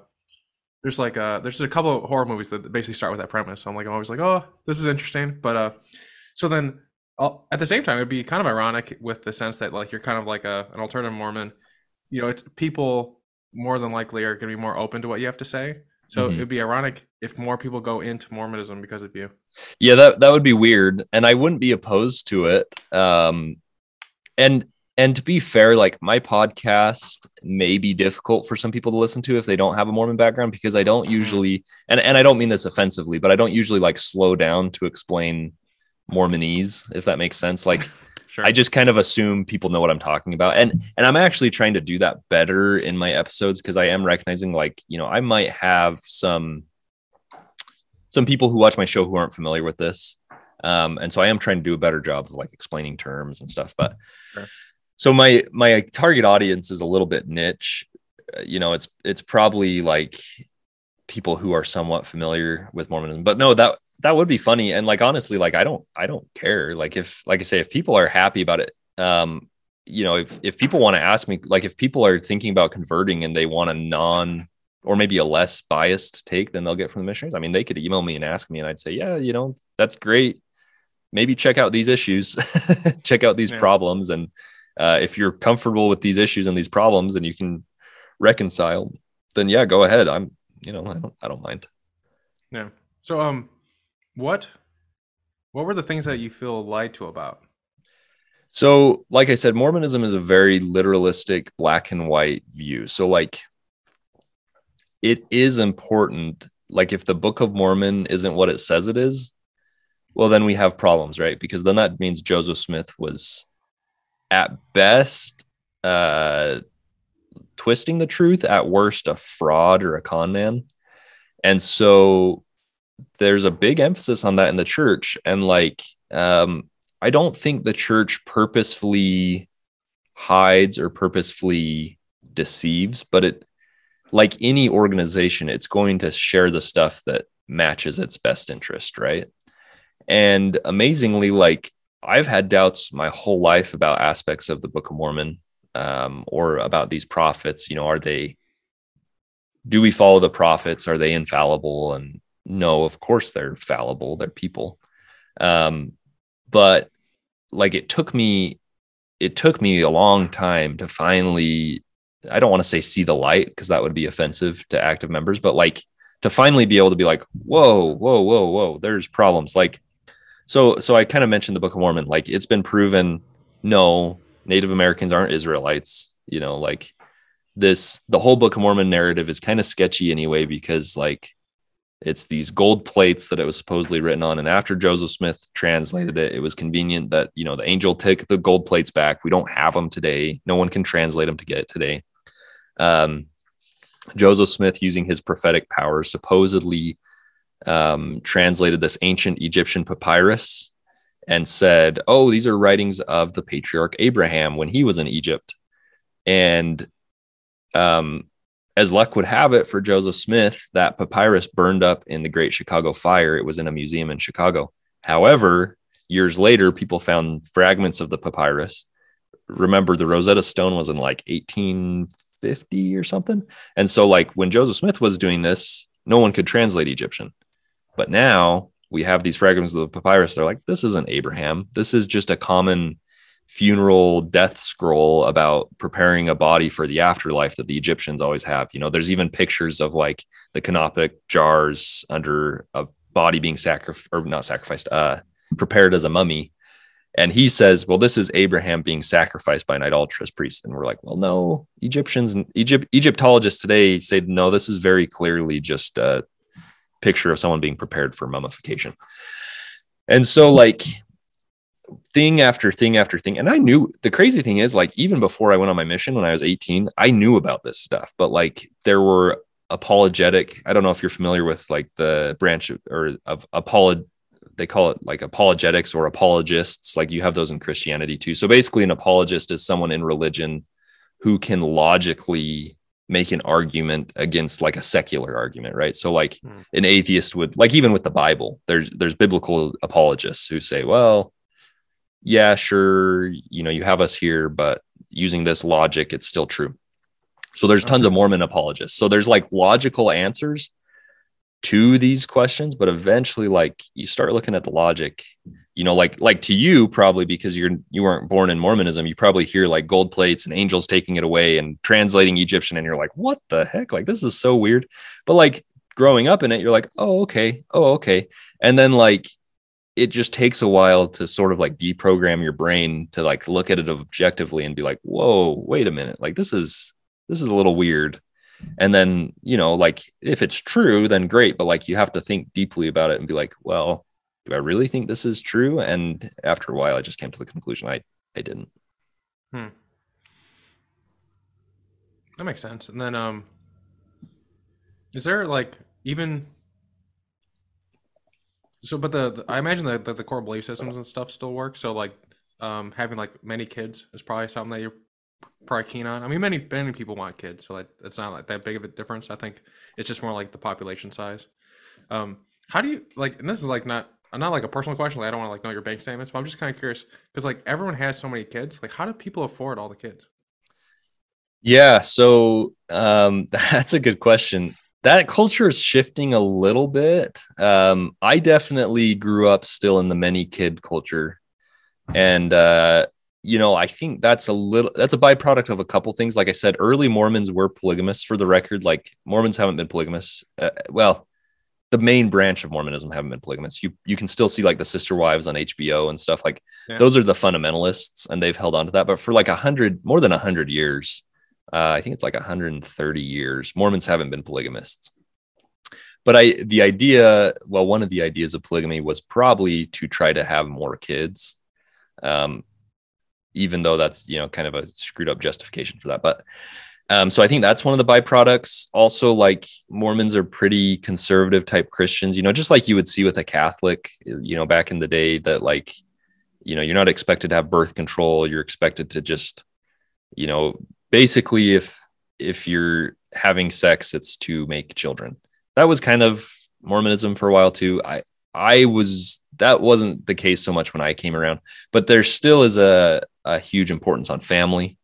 there's like uh there's a couple of horror movies that basically start with that premise. So i'm like i'm always like oh this is interesting but uh so then at the same time, it'd be kind of ironic with the sense that like you're kind of like a an alternative Mormon. You know, it's people more than likely are going to be more open to what you have to say. So
Mhm.
it'd be ironic if more people go into Mormonism because of you.
Yeah, that that would be weird, and I wouldn't be opposed to it. Um, and and to be fair, like my podcast may be difficult for some people to listen to if they don't have a Mormon background because I don't
Mhm.
usually, and and I don't mean this offensively, but I don't usually like slow down to explain Mormonese, if that makes sense. Like
Sure.
I just kind of assume people know what I'm talking about. And and I'm actually trying to do that better in my episodes because I am recognizing like, you know, I might have some some people who watch my show who aren't familiar with this. Um, and so I am trying to do a better job of like explaining terms and stuff. But
Sure.
so my my target audience is a little bit niche. Uh, You know, it's it's probably like people who are somewhat familiar with Mormonism. But no, that that would be funny. And like honestly, like I don't I don't care. Like if like I say, if people are happy about it, um, you know, if if people want to ask me, like if people are thinking about converting and they want a non or maybe a less biased take than they'll get from the missionaries, I mean, they could email me and ask me, and I'd say, yeah, you know, that's great. Maybe check out these issues, check out these
Yeah.
problems, and uh, if you're comfortable with these issues and these problems, and you can reconcile, then yeah, go ahead. I'm, you know, I don't, I don't mind.
Yeah. So um what what were the things that you feel lied to about?
So, like I said, Mormonism is a very literalistic black and white view. So, like, it is important. Like, if the Book of Mormon isn't what it says it is, well, then we have problems, right? Because then that means Joseph Smith was, at best, uh, twisting the truth, at worst, a fraud or a con man. And so, there's a big emphasis on that in the church. And, like, um, I don't think the church purposefully hides or purposefully deceives, but it, like any organization, it's going to share the stuff that matches its best interest, right? And amazingly, like I've had doubts my whole life about aspects of the Book of Mormon um, or about these prophets. You know, are they, do we follow the prophets? Are they infallible? And no, of course they're fallible, they're people. Um, but like it took me it took me a long time to finally i don't want to say see the light because that would be offensive to active members but like to finally be able to be like whoa whoa whoa whoa there's problems like so so i kind of mentioned the book of mormon like it's been proven no native americans aren't israelites you know like this the whole book of mormon narrative is kind of sketchy anyway because like it's these gold plates that it was supposedly written on. And after Joseph Smith translated it, it was convenient that, you know, the angel took the gold plates back. We don't have them today. No one can translate them to get it today. Um, Joseph Smith, using his prophetic powers, supposedly um, translated this ancient Egyptian papyrus and said, Oh, these are writings of the patriarch Abraham when he was in Egypt. And um, as luck would have it for Joseph Smith, that papyrus burned up in the Great Chicago Fire. It was in a museum in Chicago. However, years later, people found fragments of the papyrus. Remember, the Rosetta Stone was in like 1850 or something. And so, like, when Joseph Smith was doing this, no one could translate Egyptian. But now we have these fragments of the papyrus. They're like, this isn't Abraham. This is just a common funeral death scroll about preparing a body for the afterlife that the Egyptians always have. You know, there's even pictures of like the canopic jars under a body being sacrificed or not sacrificed, uh, prepared as a mummy. And he says, well, this is Abraham being sacrificed by an idolatrous priest. And we're like, well, no, Egyptians and Egypt, Egyptologists today say, no, this is very clearly just a picture of someone being prepared for mummification. And so, like, thing after thing after thing. And I knew the crazy thing is, like, even before I went on my mission when I was 18, I knew about this stuff, but like, there were apologetic. I don't know if you're familiar with like the branch of, or of apolog. They call it like apologetics or apologists. Like you have those in Christianity too. So basically, an apologist is someone in religion who can logically make an argument against like a secular argument, right? So like
Hmm.
an atheist would like even with the Bible, there's there's biblical apologists who say, well, yeah, sure, you know, you have us here, but using this logic, it's still true. So there's tons of Mormon apologists. So there's like logical answers to these questions, but eventually, like you start looking at the logic, you know, like like to you probably because you're you weren't born in Mormonism, you probably hear like gold plates and angels taking it away and translating Egyptian, and you're like, what the heck? Like this is so weird. But like growing up in it, you're like, oh, okay, oh, okay. And then like it just takes a while to sort of like deprogram your brain to like look at it objectively and be like, whoa, wait a minute, like this is this is a little weird. And then, you know, like if it's true, then great. But like you have to think deeply about it and be like, well, do I really think this is true? And after a while, I just came to the conclusion I I didn't.
Hmm. That makes sense. And then, um, is there like even so? But the, the I imagine that the, the core belief systems and stuff still work. So like, um, having like many kids is probably something that you're probably keen on. I mean, many many people want kids, so like it's not like that big of a difference. I think it's just more like the population size. Um, how do you like? And this is like not not like a personal question. Like I don't want to like know your bank statements, but I'm just kind of curious because like everyone has so many kids. Like, how do people afford all the kids?
Yeah, so um, that's a good question. That culture is shifting a little bit. Um, I definitely grew up still in the many kid culture, and uh, you know, I think that's a little that's a byproduct of a couple things. Like I said, early Mormons were polygamous. For the record, like Mormons haven't been polygamous. Uh, well, the main branch of Mormonism haven't been polygamous. You you can still see like the sister wives on HBO and stuff. Like yeah. those are the fundamentalists, and they've held on to that. But for like a hundred, more than a hundred years, uh, I think it's like 130 years. Mormons haven't been polygamists. But I, the idea, well, one of the ideas of polygamy was probably to try to have more kids, um, even though that's you know kind of a screwed up justification for that. But um, so I think that's one of the byproducts. Also, like Mormons are pretty conservative type Christians, you know, just like you would see with a Catholic, you know, back in the day that like, you know, you're not expected to have birth control. You're expected to just, you know, basically if if you're having sex it's to make children. That was kind of mormonism for a while too. I i was that wasn't the case so much when i came around but there still is a, a huge importance on family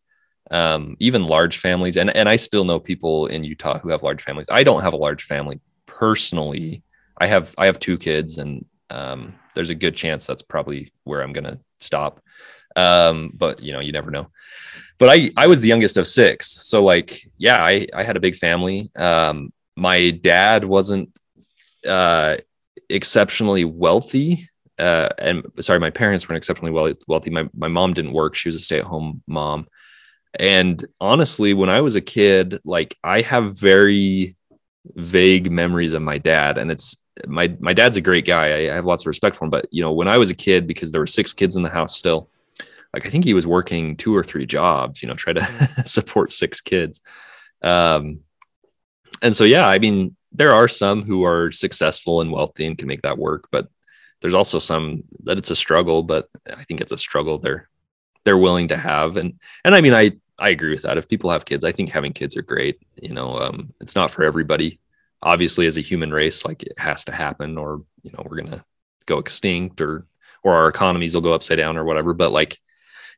um, even large families. And and i still know people in utah who have large families. I don't have a large family personally. I have i have two kids and um, there's a good chance that's probably where i'm to stop. Um, but you know you never know but I I was the youngest of six, so like yeah, I I had a big family. Um, my dad wasn't uh, exceptionally wealthy, uh, and sorry, my parents weren't exceptionally wealthy. My my mom didn't work; she was a stay at home mom. And honestly, when I was a kid, like I have very vague memories of my dad, and it's my my dad's a great guy. I, I have lots of respect for him, but you know, when I was a kid, because there were six kids in the house still like I think he was working two or three jobs, you know, try to mm. support six kids. Um, and so, yeah, I mean, there are some who are successful and wealthy and can make that work, but there's also some that it's a struggle, but I think it's a struggle they're, they're willing to have. And, and I mean, I, I agree with that. If people have kids, I think having kids are great. You know, um, it's not for everybody. Obviously, as a human race, like it has to happen, or you know, we're gonna go extinct, or or our economies will go upside down, or whatever. But like,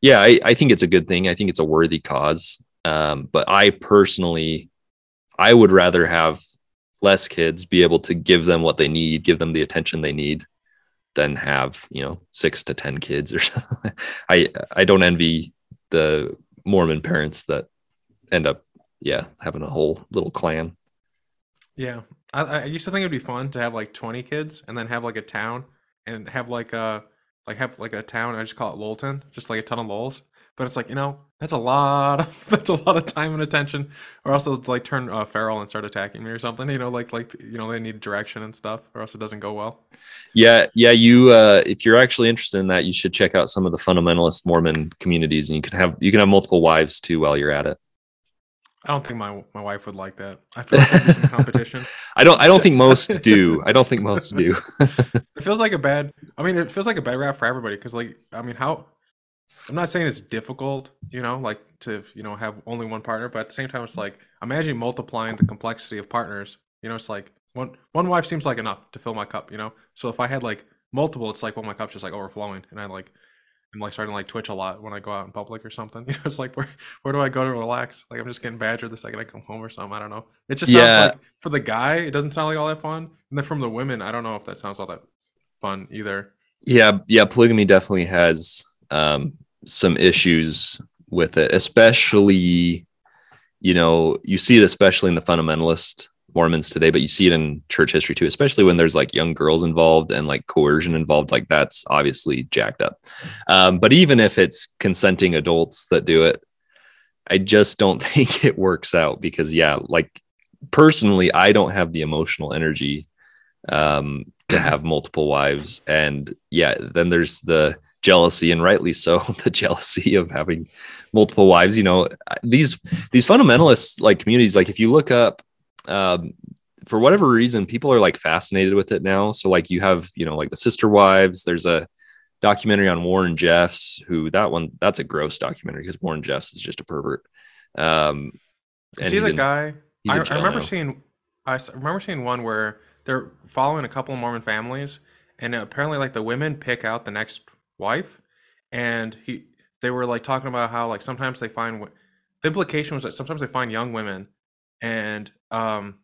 yeah, I, I think it's a good thing. I think it's a worthy cause. Um, but I personally, I would rather have less kids be able to give them what they need, give them the attention they need, than have you know six to ten kids or something. I I don't envy the Mormon parents that end up yeah having a whole little clan.
Yeah, I, I used to think it'd be fun to have like twenty kids and then have like a town and have like a like have like a town. I just call it Lolton, just like a ton of lols. But it's like you know that's a lot. Of, that's a lot of time and attention. Or else they'll like turn uh, feral and start attacking me or something. You know, like like you know they need direction and stuff, or else it doesn't go well.
Yeah, yeah. You uh, if you're actually interested in that, you should check out some of the fundamentalist Mormon communities, and you can have you can have multiple wives too while you're at it.
I don't think my my wife would like that. I feel like some competition.
I don't. I don't think most do. I don't think most do.
it feels like a bad. I mean, it feels like a bad rap for everybody because, like, I mean, how? I'm not saying it's difficult, you know, like to you know have only one partner, but at the same time, it's like imagine multiplying the complexity of partners. You know, it's like one one wife seems like enough to fill my cup. You know, so if I had like multiple, it's like well, my cup's just like overflowing, and I like I'm like starting to like twitch a lot when I go out in public or something. You know, it's like where where do I go to relax? Like I'm just getting badgered the second I come home or something. I don't know. It just yeah. sounds like for the guy, it doesn't sound like all that fun. And then from the women, I don't know if that sounds all that fun either.
Yeah, yeah, polygamy definitely has um, some issues with it, especially you know you see it especially in the fundamentalist Mormons today, but you see it in church history too, especially when there's like young girls involved and like coercion involved. Like that's obviously jacked up. Um, but even if it's consenting adults that do it, I just don't think it works out because, yeah, like personally, I don't have the emotional energy um, to have multiple wives. And yeah, then there's the jealousy, and rightly so, the jealousy of having multiple wives. You know, these these fundamentalists like communities, like if you look up um, for whatever reason, people are like fascinated with it now. So like you have, you know, like the sister wives. There's a documentary on Warren Jeffs, who that one that's a gross documentary because Warren Jeffs is just a pervert. Um,
and is he the in, guy? I, I, remember now. seeing. I remember seeing one where they're following a couple of Mormon families, and apparently, like the women pick out the next wife, and he they were like talking about how like sometimes they find the implication was that sometimes they find young women, and um,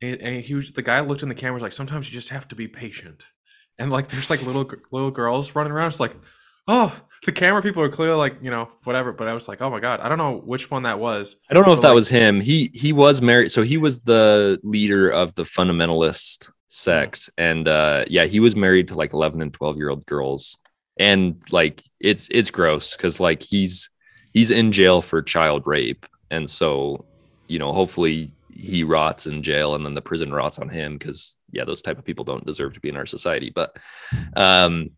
and, and he was the guy looked in the camera was like sometimes you just have to be patient, and like there's like little little girls running around, it's like oh, the camera people are clearly like, you know, whatever. But I was like, oh my god, I don't know which one that was.
I don't know if that like, was him. He he was married, so he was the leader of the fundamentalist sect, and uh, yeah, he was married to like eleven and twelve year old girls, and like it's it's gross because like he's he's in jail for child rape, and so you know, hopefully he rots in jail, and then the prison rots on him because yeah, those type of people don't deserve to be in our society, but um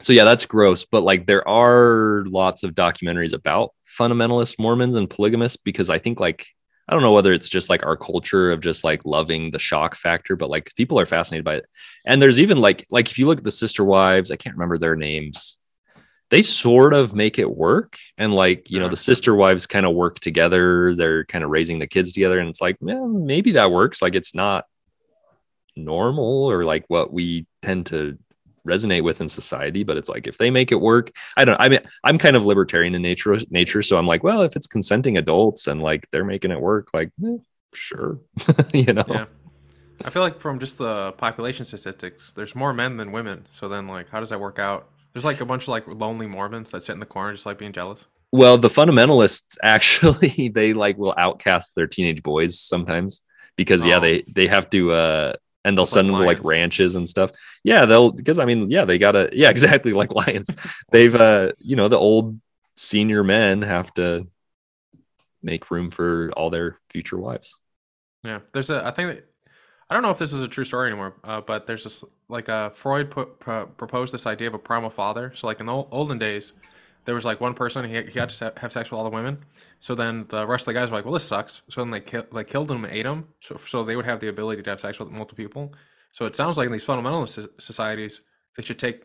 so yeah, that's gross. But like there are lots of documentaries about fundamentalist Mormons and polygamists because I think like I don't know whether it's just like our culture of just like loving the shock factor, but like people are fascinated by it. And there's even like like if you look at the sister wives, I can't remember their names. They sort of make it work. And like, you know, the sister wives kind of work together. They're kind of raising the kids together. And it's like, man, maybe that works. Like it's not normal or like what we tend to resonate with in society but it's like if they make it work i don't i mean i'm kind of libertarian in nature nature so i'm like well if it's consenting adults and like they're making it work like eh, sure you know yeah
i feel like from just the population statistics there's more men than women so then like how does that work out there's like a bunch of like lonely mormons that sit in the corner just like being jealous
well the fundamentalists actually they like will outcast their teenage boys sometimes because oh. yeah they they have to uh and they'll send like them to like ranches and stuff. Yeah, they'll because I mean, yeah, they gotta yeah, exactly like lions. They've uh, you know, the old senior men have to make room for all their future wives.
Yeah, there's a I think that, I don't know if this is a true story anymore, uh, but there's this like uh, Freud put, proposed this idea of a primal father. So like in the olden days, there was like one person he, he had to have sex with all the women. So then the rest of the guys were like, well, this sucks. So then they ki- killed him and ate him. So so they would have the ability to have sex with multiple people. So it sounds like in these fundamentalist societies, they should take,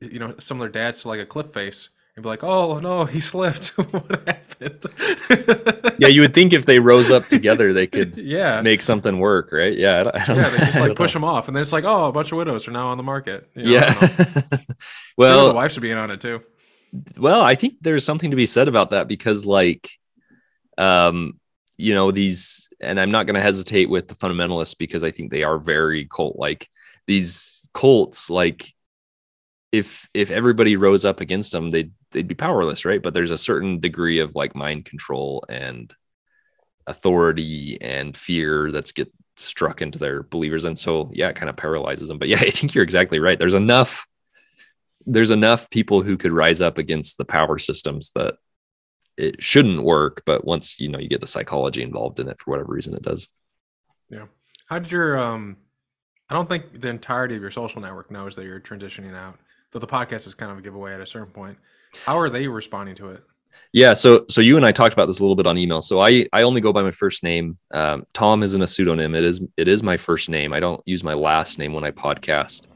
you know, some their dads to like a cliff face and be like, "Oh no, he slipped. what happened?"
yeah, you would think if they rose up together, they could yeah make something work, right? Yeah, I don't, I don't
yeah, they just like push them off, and then it's like, "Oh, a bunch of widows are now on the market."
You know, yeah. well,
the wives should be in on it too
well, I think there's something to be said about that because, like, um, you know, these, and I'm not going to hesitate with the fundamentalists because I think they are very cult like. These cults, like, if if everybody rose up against them, they'd they'd be powerless, right? But there's a certain degree of like mind control and authority and fear that's get struck into their believers, and so yeah, it kind of paralyzes them. But yeah, I think you're exactly right. There's enough there's enough people who could rise up against the power systems that it shouldn't work but once you know you get the psychology involved in it for whatever reason it does
yeah how did your um i don't think the entirety of your social network knows that you're transitioning out though the podcast is kind of a giveaway at a certain point. How are they responding to it?
Yeah so so you and i talked about this a little bit on email. So i i only go by my first name. Um, tom isn't a pseudonym. It is it is my first name. I don't use my last name when i podcast.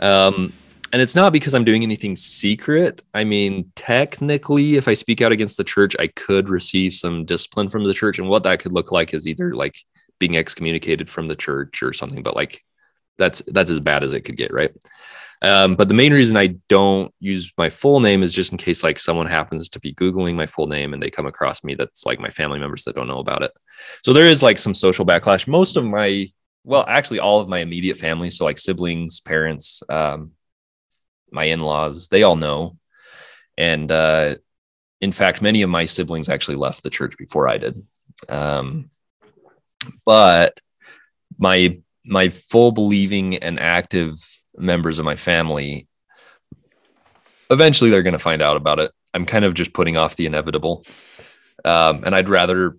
Um and it's not because I'm doing anything secret. I mean, technically, if I speak out against the church, I could receive some discipline from the church. And what that could look like is either like being excommunicated from the church or something, but like that's that's as bad as it could get, right? Um, but the main reason I don't use my full name is just in case like someone happens to be Googling my full name and they come across me that's like my family members that don't know about it. So there is like some social backlash. Most of my well, actually all of my immediate family, so like siblings, parents, um, my in-laws they all know and uh, in fact many of my siblings actually left the church before i did um, but my my full believing and active members of my family eventually they're going to find out about it. I'm kind of just putting off the inevitable. Um, and i'd rather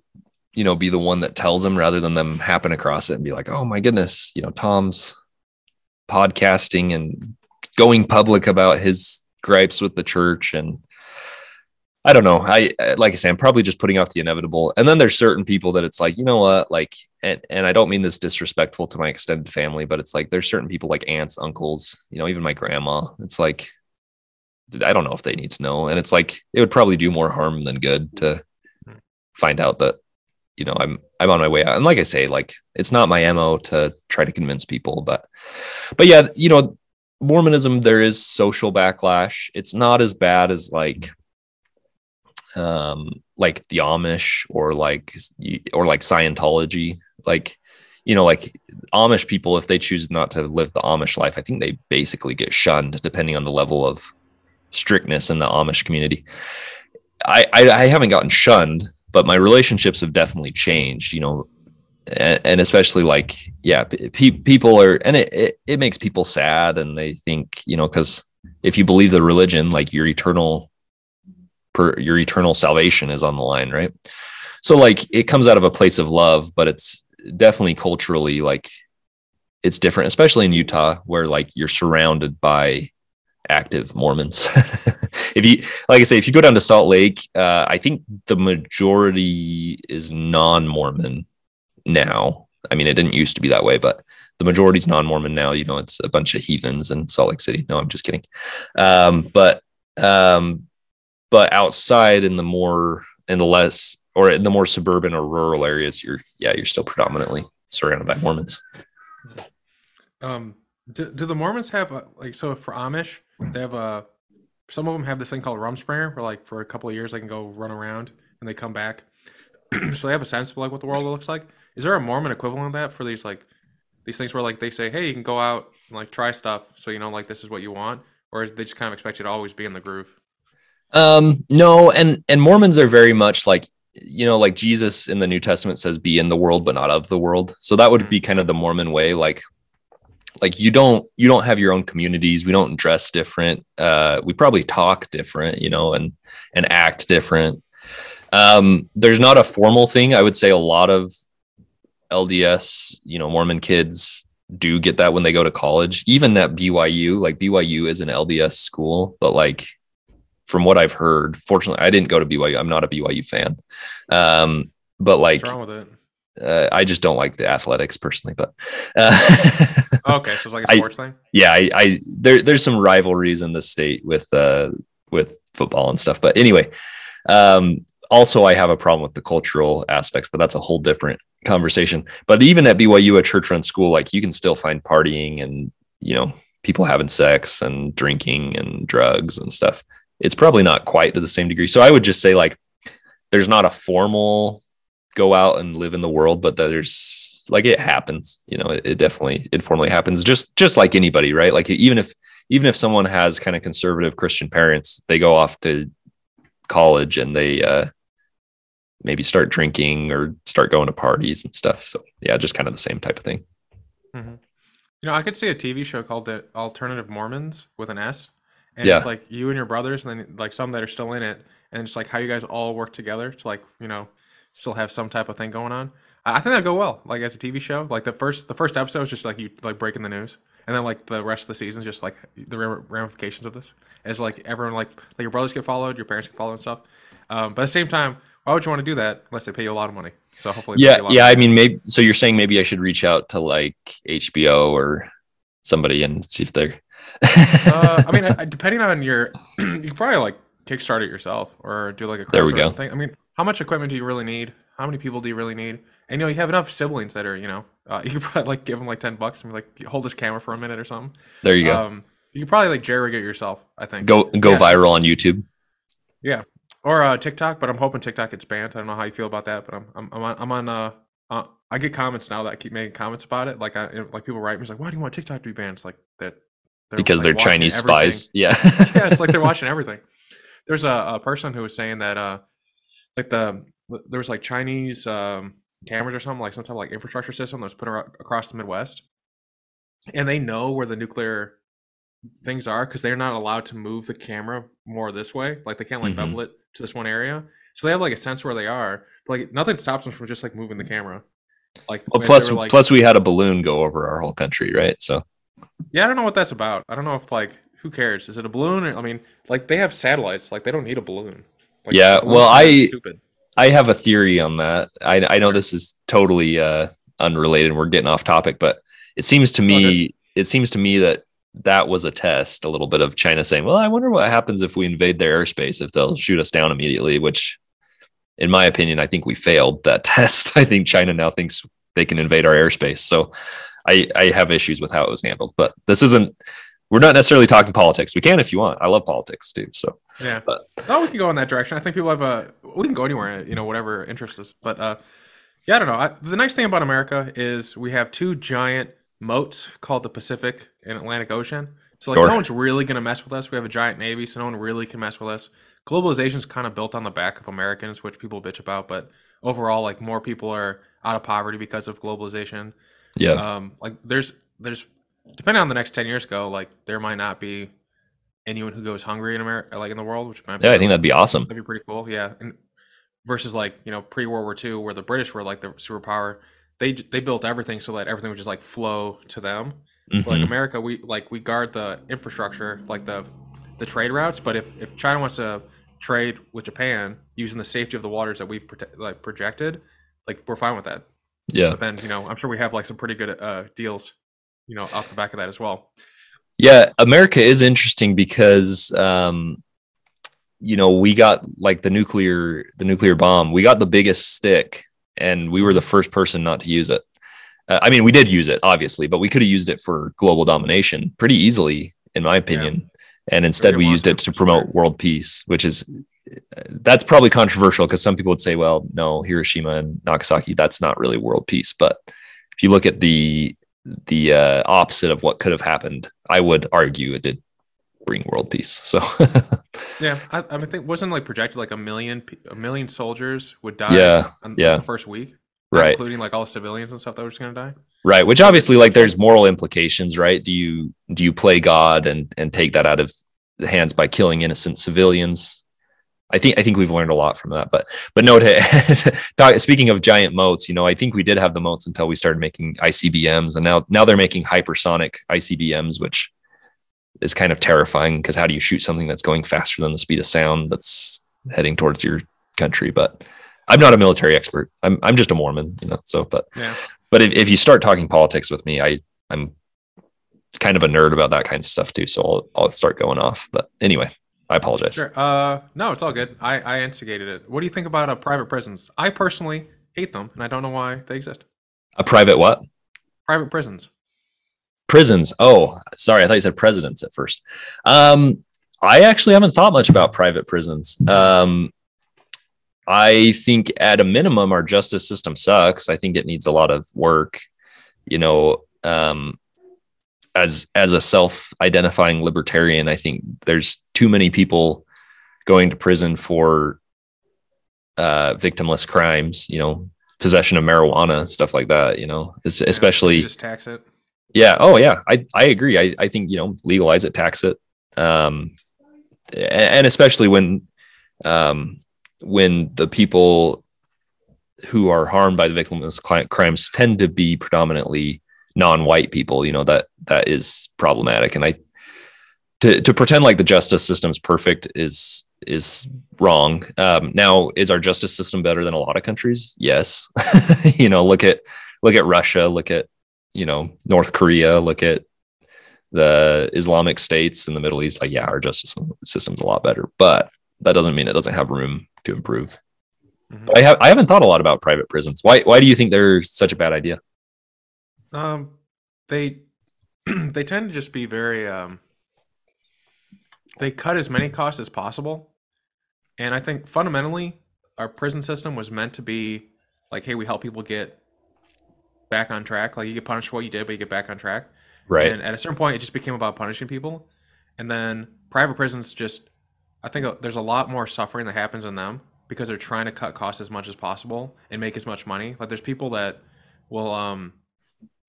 you know be the one that tells them rather than them happen across it and be like oh my goodness you know tom's podcasting and going public about his gripes with the church and I don't know. I like I say, I'm probably just putting off the inevitable. And then there's certain people that it's like, you know what, like, and and I don't mean this disrespectful to my extended family, but it's like there's certain people like aunts, uncles, you know, even my grandma. It's like I don't know if they need to know, and it's like it would probably do more harm than good to find out that you know I'm I'm on my way out. And like I say, like it's not my mo to try to convince people, but but yeah, you know, Mormonism there is social backlash. It's not as bad as like um, like the Amish or like or like Scientology. Like, you know, like Amish people, if they choose not to live the Amish life, I think they basically get shunned depending on the level of strictness in the Amish community. I, I, I haven't gotten shunned, but my relationships have definitely changed. You know, and, and especially like yeah, pe- people are, and it, it it makes people sad, and they think you know because if you believe the religion, like your eternal per your eternal salvation is on the line, right? So like it comes out of a place of love, but it's definitely culturally like it's different, especially in Utah where like you're surrounded by active Mormons. if you like I say, if you go down to Salt Lake, uh, I think the majority is non-Mormon now. I mean, it didn't used to be that way, but the majority is non-Mormon now. You know, it's a bunch of heathens in Salt Lake City. No, I'm just kidding. Um, but um, but outside in the more in the less or in the more suburban or rural areas you're yeah you're still predominantly surrounded by mormons.
Um do, do the mormons have a, like so for amish they have a some of them have this thing called rumspringa where like for a couple of years they can go run around and they come back. So they have a sense of like what the world looks like. Is there a mormon equivalent of that for these like these things where like they say hey you can go out and like try stuff so you know like this is what you want or is they just kind of expect you to always be in the groove
um, no, and and Mormons are very much like you know, like Jesus in the New Testament says, "Be in the world, but not of the world." So that would be mm. kind of the Mormon way. Like, like you don't you don't have your own communities. We don't dress different. Uh, we probably talk different, you know, and and act different. Um, there's not a formal thing. I would say a lot of LDS, you know, Mormon kids do get that when they go to college. Even at BYU, like BYU is an LDS school, but like from what I've heard, fortunately, I didn't go to BYU. I'm not a BYU fan. Um, but like,
What's wrong with it?
Uh, I just don't like the athletics personally, but uh,
okay, so it's like a sports
I,
thing.
Yeah, I, I there, there's some rivalries in the state with uh with football and stuff, but anyway, um, also I have a problem with the cultural aspects, but that's a whole different conversation. But even at BYU, a church-run school, like you can still find partying and you know people having sex and drinking and drugs and stuff it's probably not quite to the same degree. So I would just say like there's not a formal go out and live in the world, but there's like it happens. You know, it, it definitely informally happens. Just just like anybody, right? Like even if even if someone has kind of conservative Christian parents, they go off to college and they uh, maybe start drinking or start going to parties and stuff. So yeah, just kind of the same type of thing.
Mm-hmm. You know, I could see a TV show called "The Alternative Mormons" with an S, and
yeah.
it's like you and your brothers, and then like some that are still in it, and it's like how you guys all work together to like you know still have some type of thing going on. I think that'd go well, like as a TV show. Like the first the first episode is just like you like breaking the news, and then like the rest of the season is just like the ramifications of this. is like everyone like like your brothers get followed, your parents get followed and stuff. Um, but at the same time, why would you want to do that unless they pay you a lot of money? So hopefully,
yeah, yeah. I mean, maybe. So you're saying maybe I should reach out to like HBO or somebody and see if they're
uh, I mean, depending on your, you probably like kickstart it yourself or do like a
there we go.
Thing. I mean, how much equipment do you really need? How many people do you really need? And you know, you have enough siblings that are, you know, uh, you could probably like give them like ten bucks and be like, hold this camera for a minute or something.
There you go. Um,
you could probably like jerry rig it yourself. I think.
Go go yeah. viral on YouTube.
Yeah, or uh, TikTok, but I'm hoping TikTok gets banned. I don't know how you feel about that, but I'm I'm, I'm on, I'm on uh, uh, I get comments now that I keep making comments about it. Like I like people write me like, why do you want TikTok to be banned? It's like that
they're, because like, they're Chinese everything. spies. Yeah.
yeah, it's like they're watching everything. There's a, a person who was saying that uh like the there was like Chinese um cameras or something like some type of like infrastructure system that was put across the Midwest, and they know where the nuclear things are because they're not allowed to move the camera more this way. Like they can't like
Mhm.
bevel it to this one area, so they have like a sense where they are. But like nothing stops them from just like moving the camera. Like
Well, plus
were, like,
plus we had a balloon go over our whole country, right? So
yeah, I don't know what that's about. I don't know if like who cares? Is it a balloon? Or, I mean, like they have satellites. Like they don't need a balloon. Like,
Yeah,
balloon's
well, I-
stupid.
I have a theory on that. I I know this is totally uh unrelated. We're getting off topic, but it seems to
It's
me it seems to me that that was a test, a little bit of China saying, "Well, I wonder what happens if we invade their airspace if they'll shoot us down immediately." Which, in my opinion, I think we failed that test. I think China now thinks they can invade our airspace. So, I I have issues with how it was handled. But this isn't. We're not necessarily talking politics. We can if you want. I love politics too. So,
Yeah,
but-
no, we can go in that direction. I think people have a. We can go anywhere, you know, whatever interests us. But uh, yeah, I don't know. I, the nice thing about America is we have two giant moats called the Pacific and Atlantic Ocean. So like,
Sure.
no one's really gonna mess with us. We have a giant navy, so no one really can mess with us. Globalization's kind of built on the back of Americans, which people bitch about, but overall, like more people are out of poverty because of globalization.
Yeah,
um like there's there's depending on the next 10 years go like there might not be anyone who goes hungry in america like in the world which might be
yeah, I think that'd be awesome.
that'd be pretty cool yeah. And versus like you know pre-world war ii where the british were like the superpower they they built everything so that everything would just like flow to them. But, like america we like we guard the infrastructure like the the trade routes. But if if china wants to trade with japan using the safety of the waters that we've prote- like projected like we're fine with that
Yeah.
but then you know i'm sure we have like some pretty good uh deals you know off the back of that as well
Yeah, America is interesting because um you know, we got like the nuclear the nuclear bomb. We got the biggest stick and we were the first person not to use it. Uh, I mean, we did use it obviously, but we could have used it for global domination pretty easily in my opinion. And instead we used it to promote world peace, which is that's probably controversial because some people would say, well, no, Hiroshima and Nagasaki, that's not really world peace. But if you look at the the uh, opposite of what could have happened, I would argue it did bring world peace. So
yeah i, I think wasn't like projected like a million a million soldiers would die
yeah,
on
yeah.
the first week
right,
including like all the civilians and stuff that were just gonna die
right. Which obviously, like, there's moral implications, right? Do you do you play God and and take that out of the hands by killing innocent civilians? I think I think we've learned a lot from that. But but no, to, talk, speaking of giant moats, you know, I think we did have the moats until we started making ICBMs, and now now they're making hypersonic ICBMs, which is kind of terrifying because how do you shoot something that's going faster than the speed of sound that's heading towards your country? But I'm not a military expert. I'm I'm just a Mormon, you know. So, but
yeah
but if, if you start talking politics with me, I I'm kind of a nerd about that kind of stuff too. So I'll I'll start going off. But anyway, I apologize.
sure uh no it's all good i i instigated it what do you think about uh, private prisons i personally hate them and i don't know why they exist
A private what?
private prisons
Prisons. Oh, sorry, I thought you said presidents at first. Um, I actually haven't thought much about private prisons. Um, I think at a minimum our justice system sucks. I think it needs a lot of work. You know, um, as as a self-identifying libertarian, I think there's too many people going to prison for uh, victimless crimes. You know, possession of marijuana, stuff like that. You know, es-
Yeah,
especially
just tax it
yeah. Oh, yeah. I, I agree. I, I think, you know, legalize it, tax it. Um, and especially when, um, when the people who are harmed by the victimless crimes tend to be predominantly non-white people, you know, that, that is problematic. And I, to, to pretend like the justice system's perfect is, is wrong. Um, now, is our justice system better than a lot of countries? Yes. you know, look at, look at Russia, look at, you know North Korea, look at the Islamic states in the Middle East. Like, yeah, our justice system's a lot better, but that doesn't mean it doesn't have room to improve.
Mhm.
I have I haven't thought a lot about private prisons. Why why do you think they're such a bad idea?
Um, they they tend to just be very um. They cut as many costs as possible, and I think fundamentally, our prison system was meant to be like, hey, we help people get back on track. Like you get punished for what you did, but you get back on track.
Right.
And at a certain point, it just became about punishing people, and then private prisons just. I think uh, there's a lot more suffering that happens in them because they're trying to cut costs as much as possible and make as much money. Like there's people that will um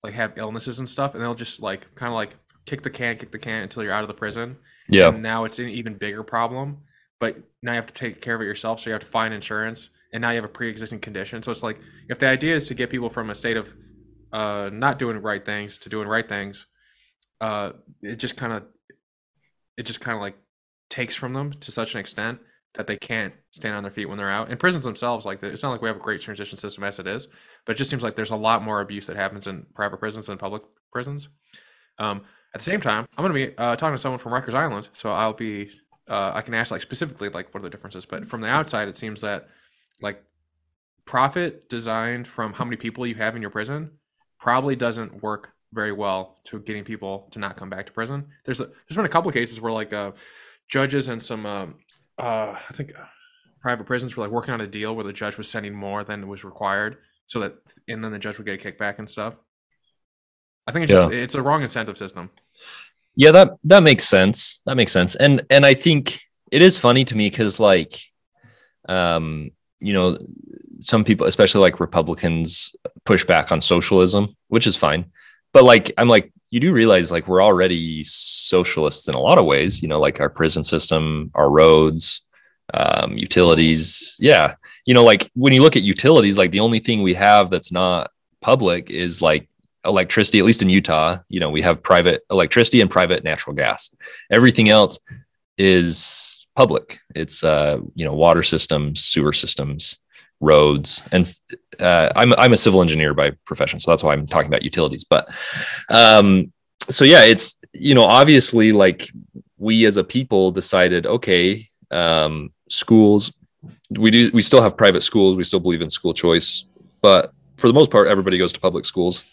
like have illnesses and stuff, and they'll just like kind of like kick the can, kick the can until you're out of the prison.
Yeah.
And now it's an even bigger problem, but now you have to take care of it yourself. So you have to find insurance, and now you have a pre-existing condition. So it's like if the idea is to get people from a state of uh, not doing right things to doing right things, uh, it just kind of it just kind of like takes from them to such an extent that they can't stand on their feet when they're out. And prisons themselves, like it's not like we have a great transition system as it is, but it just seems like there's a lot more abuse that happens in private prisons than public prisons. Um, at the same time, I'm going to be uh, talking to someone from Rikers Island, so I'll be uh, I can ask like specifically like what are the differences. But from the outside, it seems that like profit designed from how many people you have in your prison probably doesn't work very well to getting people to not come back to prison. There's a, there's been a couple of cases where like uh, judges and some um, uh, I think uh, private prisons were like working on a deal where the judge was sending more than was required, so that and then the judge would get a kickback and stuff. I think it's just, it's a wrong incentive system.
Yeah, that that makes sense. That makes sense. And and I think it is funny to me because like um, you know, some people, especially like Republicans, push back on socialism, which is fine. But like I'm like, you do realize like we're already socialists in a lot of ways, you know, like our prison system, our roads, um, utilities. Yeah. You know, like when you look at utilities, like the only thing we have that's not public is like electricity, at least in Utah, you know, we have private electricity and private natural gas. Everything else is public. It's uh, you know, water systems, sewer systems, roads, and uh, I'm I'm a civil engineer by profession, so that's why I'm talking about utilities. But um, so yeah, it's you know, obviously, like we as a people decided, okay, um, schools, we do we still have private schools, we still believe in school choice, but for the most part, everybody goes to public schools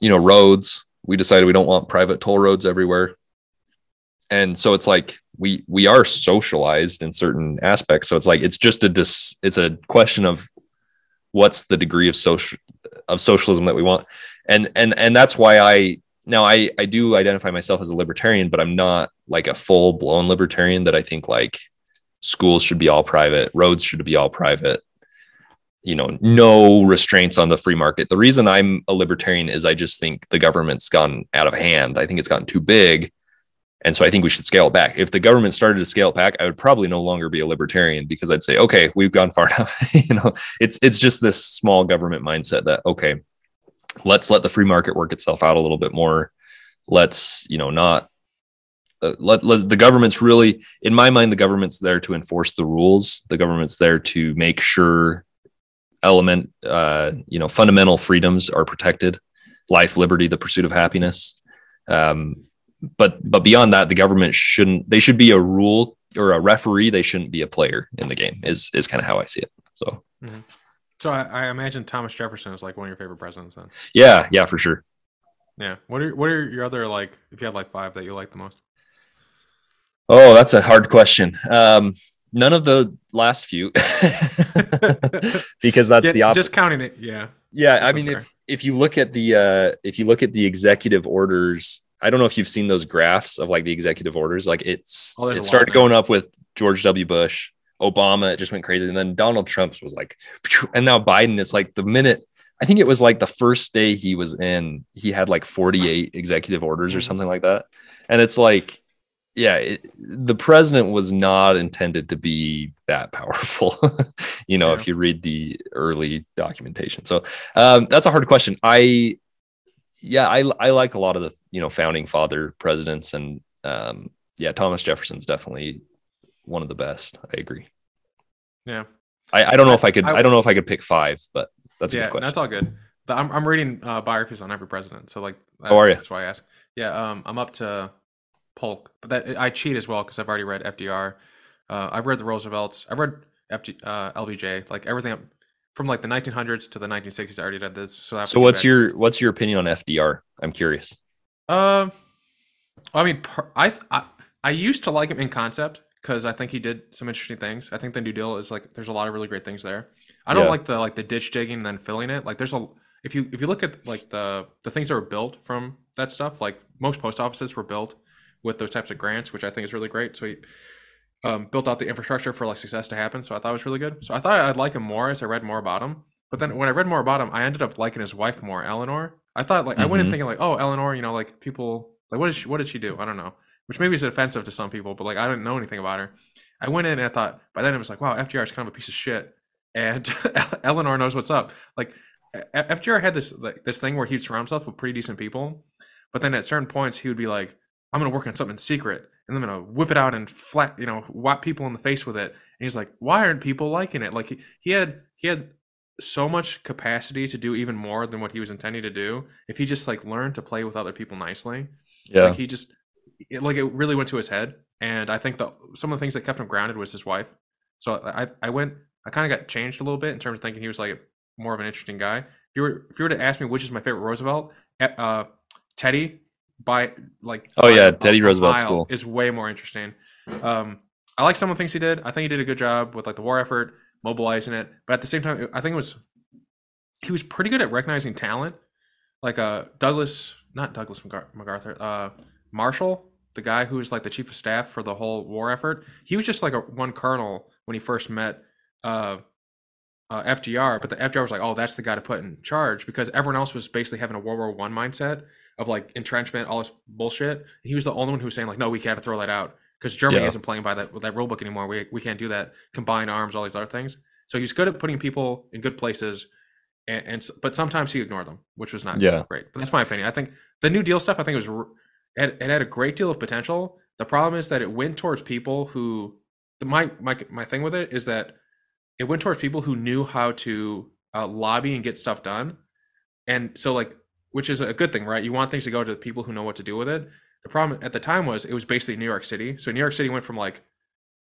you know, roads. We decided we don't want private toll roads everywhere. And so it's like we we are socialized in certain aspects. So it's like it's just a dis, it's a question of what's the degree of social of socialism that we want. And and and that's why I now I I do identify myself as a libertarian, but I'm not like a full blown libertarian that I think like schools should be all private, roads should be all private, you know no restraints on the free market. The reason i'm a libertarian is i just think the government's gone out of hand. I think it's gotten too big. And so i think we should scale it back. If the government started to scale it back i would probably no longer be a libertarian because i'd say okay we've gone far enough. You know it's it's just this small government mindset that okay let's let the free market work itself out a little bit more. Let's you know not uh, let, let the government's really in my mind the government's there to enforce the rules the government's there to make sure element, uh, you know, fundamental freedoms are protected, life, liberty, the pursuit of happiness. Um, but but beyond that, the government shouldn't. They should be a rule or a referee. They shouldn't be a player in the game. Is is kind of how I see it. So.
Mm-hmm. So I, I, imagine Thomas Jefferson is like one of your favorite presidents then.
Yeah, yeah, for sure.
Yeah. What are what are your other like if you had like five that you like the most?
Oh, that's a hard question. Um, none of the last few because that's
yeah,
the
just counting it yeah
yeah i mean if if you look at the uh if you look at the executive orders i don't know if you've seen those graphs of like the executive orders like it's oh, it started going up with george w bush obama it just went crazy and then donald trump was like and now biden it's like the minute i think it was like the first day he was in he had like 48 executive orders or mm-hmm. something like that and it's like yeah, it, the president was not intended to be that powerful, you know, yeah. if you read the early documentation. So um, that's a hard question. I, yeah, I, I like a lot of the, you know, founding father presidents and um, yeah, Thomas Jefferson's definitely one of the best. I agree.
Yeah.
I, I don't know I, if I could, I, I, don't know if I could pick five, but that's
yeah,
that's
all good. I'm, I'm reading uh, biographies on every president. So like,
that, oh, are you?
That's why I ask. Yeah. Um, I'm up to Polk, but that I cheat as well because I've already read FDR. Uh, I've read the Roosevelts. I've read FG, uh, LBJ, like everything from like the 1900s to the 1960s. I already did this. So
so what's your what's your opinion on FDR? I'm curious.
Um, uh, I mean, I, I I used to like him in concept because I think he did some interesting things. I think the New Deal is like there's a lot of really great things there. I don't yeah. like the like the ditch digging and then filling it. Like there's a if you if you look at like the the things that were built from that stuff, like most post offices were built with those types of grants, which I think is really great. So he um, built out the infrastructure for like success to happen. So I thought it was really good. So I thought I'd like him more as I read more about him. But then when I read more about him, I ended up liking his wife more, Eleanor. I thought like I went in
Mhm.
thinking like, oh, Eleanor, you know, like people like what did she what did she do? I don't know. Which maybe is offensive to some people, but like I didn't know anything about her. I went in and I thought by then it was like, wow, FDR is kind of a piece of shit, and Eleanor knows what's up. Like FDR had this like this thing where he'd surround himself with pretty decent people, but then at certain points he would be like, I'm gonna work on something secret, and I'm gonna whip it out and flat, you know, whap people in the face with it. And he's like, why aren't people liking it? Like he, he had he had so much capacity to do even more than what he was intending to do if he just like learned to play with other people nicely
Yeah.
like he just it, like it really went to his head and i think the some of the things that kept him grounded was his wife so i i went i kind of got changed a little bit in terms of thinking he was like more of an interesting guy if you were if you were to ask me which is my favorite roosevelt eh, uh teddy by like
Oh,
by
yeah, Teddy
a
Roosevelt's
mile is way more interesting. Um i like some of the things he did. I think he did a good job with like the war effort mobilizing it but at the same time i think it was he was pretty good at recognizing talent. Like uh douglas not douglas MacAr- macarthur uh marshall the guy who was like the chief of staff for the whole war effort he was just like a one colonel when he first met uh uh, FDR, but the FDR was like, "Oh, that's the guy to put in charge," because everyone else was basically having a World War One mindset of like entrenchment, all this bullshit. He was the only one who was saying like, "No, we can't throw that out because Germany
Yeah.
isn't playing by that that rule book anymore. We we can't do that. Combine arms, all these other things." So he's good at putting people in good places, and, and but sometimes he ignored them, which was not
Yeah.
great. But that's my opinion. I think the New Deal stuff, I think, it was it, it had a great deal of potential. The problem is that it went towards people who the my my my thing with it is that it went towards people who knew how to uh, lobby and get stuff done, and so like which is a good thing, right? You want things to go to the people who know what to do with it. The problem at the time was it was basically New York City. So New York City went from like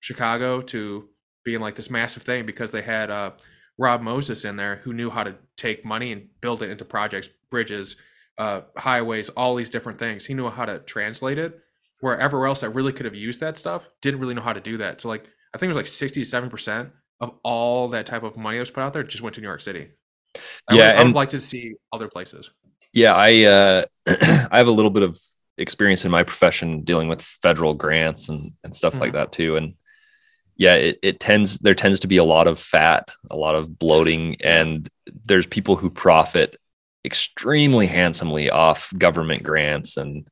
Chicago to being like this massive thing because they had uh, Rob Moses in there who knew how to take money and build it into projects, bridges, uh, highways, all these different things. He knew how to translate it. Wherever else that really could have used that stuff didn't really know how to do that. So like I think it was like sixty seven percent of all that type of money that was put out there just went to New York City. I
Yeah,
would, I would like to see other places.
Yeah, I uh, I have a little bit of experience in my profession dealing with federal grants and and stuff like
Mhm.
that too. And yeah, it, it tends there tends to be a lot of fat, a lot of bloating, and there's people who profit extremely handsomely off government grants and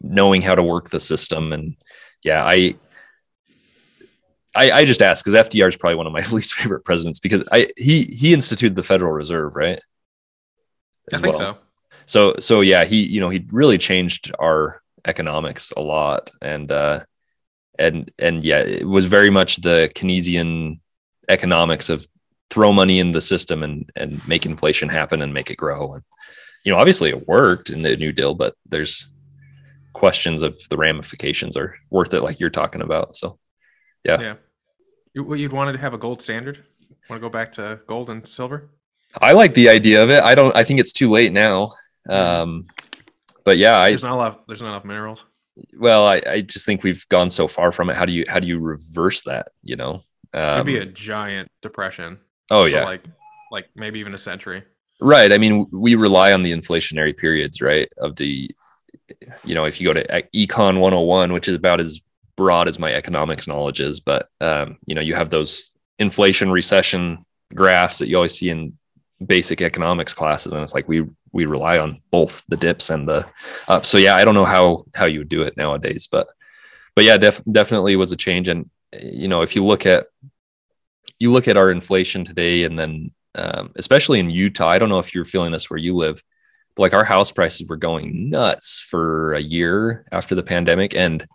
knowing how to work the system. And yeah, I I, I just ask because FDR is probably one of my least favorite presidents because I he he instituted the Federal Reserve, right?
I think
well.
so.
So so yeah, he you know he really changed our economics a lot, and uh, and and yeah, it was very much the Keynesian economics of throw money in the system and and make inflation happen and make it grow. And you know, obviously it worked in the New Deal, but there's questions of the ramifications are worth it, like you're talking about. So Yeah.
Yeah. You'd wanted to have a gold standard. Want to go back to gold and silver?
I like the idea of it. I don't. I think it's too late now. Um, but yeah, I
There's not a lot. There's not enough minerals.
well, I, I just think we've gone so far from it. How do you how do you reverse that? You know?
It'd
Um,
be a giant depression.
oh yeah,
like like maybe even a century.
right. I mean, we rely on the inflationary periods, right? Of the, you know, if you go to Econ 101, which is about as broad as my economics knowledge is, but um, you know, you have those inflation recession graphs that you always see in basic economics classes, and it's like we we rely on both the dips and the up. So yeah, I don't know how how you would do it nowadays, but but yeah, def- definitely was a change. And you know, if you look at you look at our inflation today, and then um, especially in Utah, I don't know if you're feeling this where you live, but like our house prices were going nuts for a year after the pandemic, and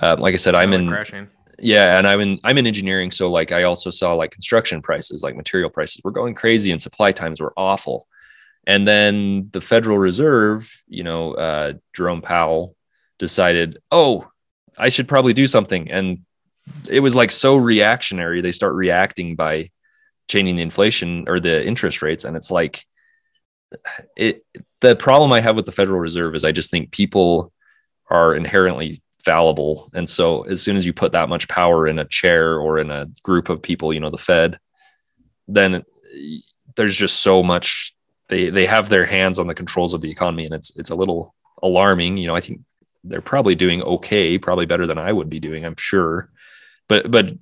uh, like I said, I'm in
crashing.
Yeah, and I'm in I'm in engineering, so like I also saw like construction prices, like material prices were going crazy, and supply times were awful. And then the Federal Reserve, you know, uh, Jerome Powell decided, oh, I should probably do something, and it was like so reactionary. They start reacting by changing the inflation or the interest rates, and it's like it. The problem I have with the Federal Reserve is I just think people are inherently fallible. And so as soon as you put that much power in a chair or in a group of people, you know, the Fed, then there's just so much they they have their hands on the controls of the economy and it's it's a little alarming. You know, I think they're probably doing okay, probably better than I would be doing, I'm sure. but but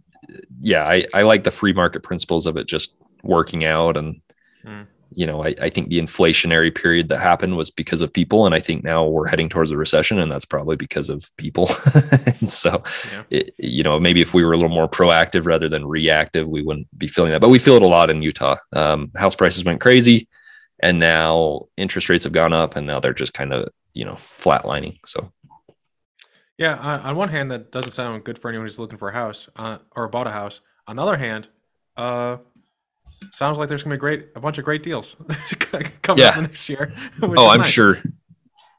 yeah, I I like the free market principles of it just working out and.
Mm.
You know, I, I think the inflationary period that happened was because of people, and I think now we're heading towards a recession, and that's probably because of people. and so,
Yeah.
it, you know, maybe if we were a little more proactive rather than reactive, we wouldn't be feeling that. But we feel it a lot in Utah. Um, house prices went crazy, and now interest rates have gone up, and now they're just kind of you know flatlining. So
Yeah, on, on one hand, that doesn't sound good for anyone who's looking for a house uh, or bought a house. On the other hand, uh, sounds like there's gonna be great a bunch of great deals coming up next year.
oh, I'm
nice.
sure.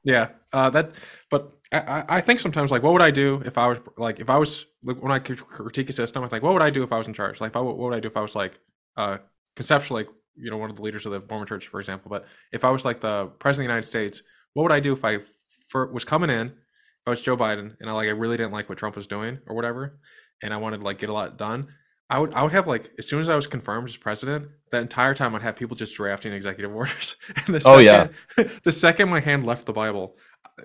Yeah, uh, that. But I, I think sometimes like, what would I do if I was like, if I was like, when I critique a system, I think, what would I do if I was in charge? Like, if I, what would I do if I was like, uh, conceptually, like, you know, one of the leaders of the Mormon Church, for example. But if I was like the president of the United States, what would I do if I for, was coming in, if I was Joe Biden, and I like I really didn't like what Trump was doing or whatever, and I wanted to like get a lot done. I would I would have like as soon as I was confirmed as president, that entire time I'd have people just drafting executive orders. and the
Oh, yeah.
second, the second my hand left the Bible,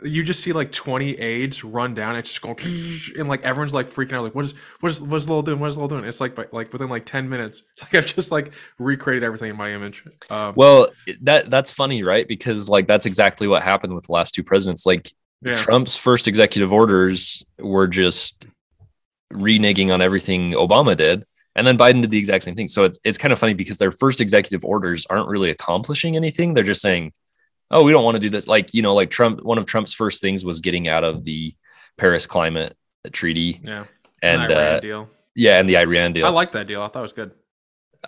you just see like 20 aides run down and just go and like everyone's like freaking out like what is what is what is Lowell doing what is Lowell doing it's like like within like 10 minutes like I've just like recreated everything in my image um
Well, that that's funny, right? Because like that's exactly what happened with the last two presidents. Like
yeah
Trump's first executive orders were just reneging on everything Obama did. And then Biden did the exact same thing. So it's it's kind of funny because their first executive orders aren't really accomplishing anything. They're just saying, "Oh, we don't want to do this." Like, you know, like Trump one of Trump's first things was getting out of the Paris climate treaty
yeah
and
Iran
uh,
deal
yeah, and the Iran deal.
I like that deal I thought it was good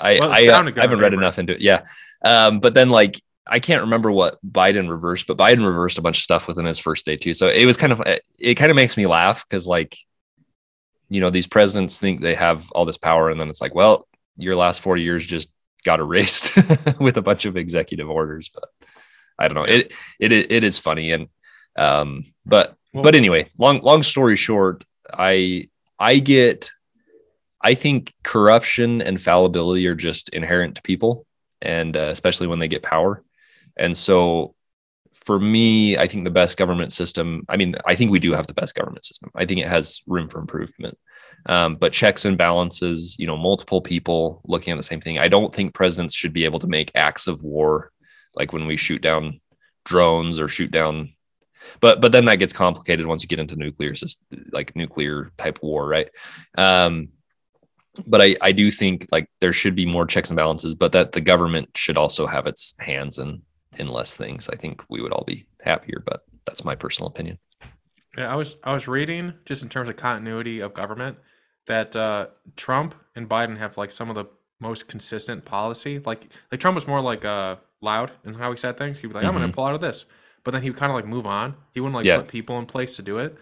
I,
Well,
I,
good
I haven't read enough into it. Yeah. Um, but then like I can't remember what Biden reversed, but Biden reversed a bunch of stuff within his first day too. So it was kind of it, it kind of makes me laugh because like you know these presidents think they have all this power, and then it's like, well, your last four years just got erased with a bunch of executive orders. But I don't know. It it it is funny and um, but
Well-
but anyway, long long story short, I I get I think corruption and fallibility are just inherent to people, and uh, especially when they get power. And so, for me, I think the best government system. I mean, I think we do have the best government system. I think it has room for improvement, um, but checks and balances. You know, multiple people looking at the same thing. I don't think presidents should be able to make acts of war, like when we shoot down drones or shoot down. But but then that gets complicated once you get into nuclear like nuclear type war, right? Um, but I, I do think like there should be more checks and balances, but that the government should also have its hands in in less things. I think we would all be happier, but that's my personal opinion.
Yeah, I was I was reading just in terms of continuity of government that uh, Trump and Biden have like some of the most consistent policy. Like like Trump was more like uh, loud in how he said things. He'd be like, "I'm going to pull out of this," but then he would kind of like move on. He wouldn't like
Yeah.
put people in place to do it.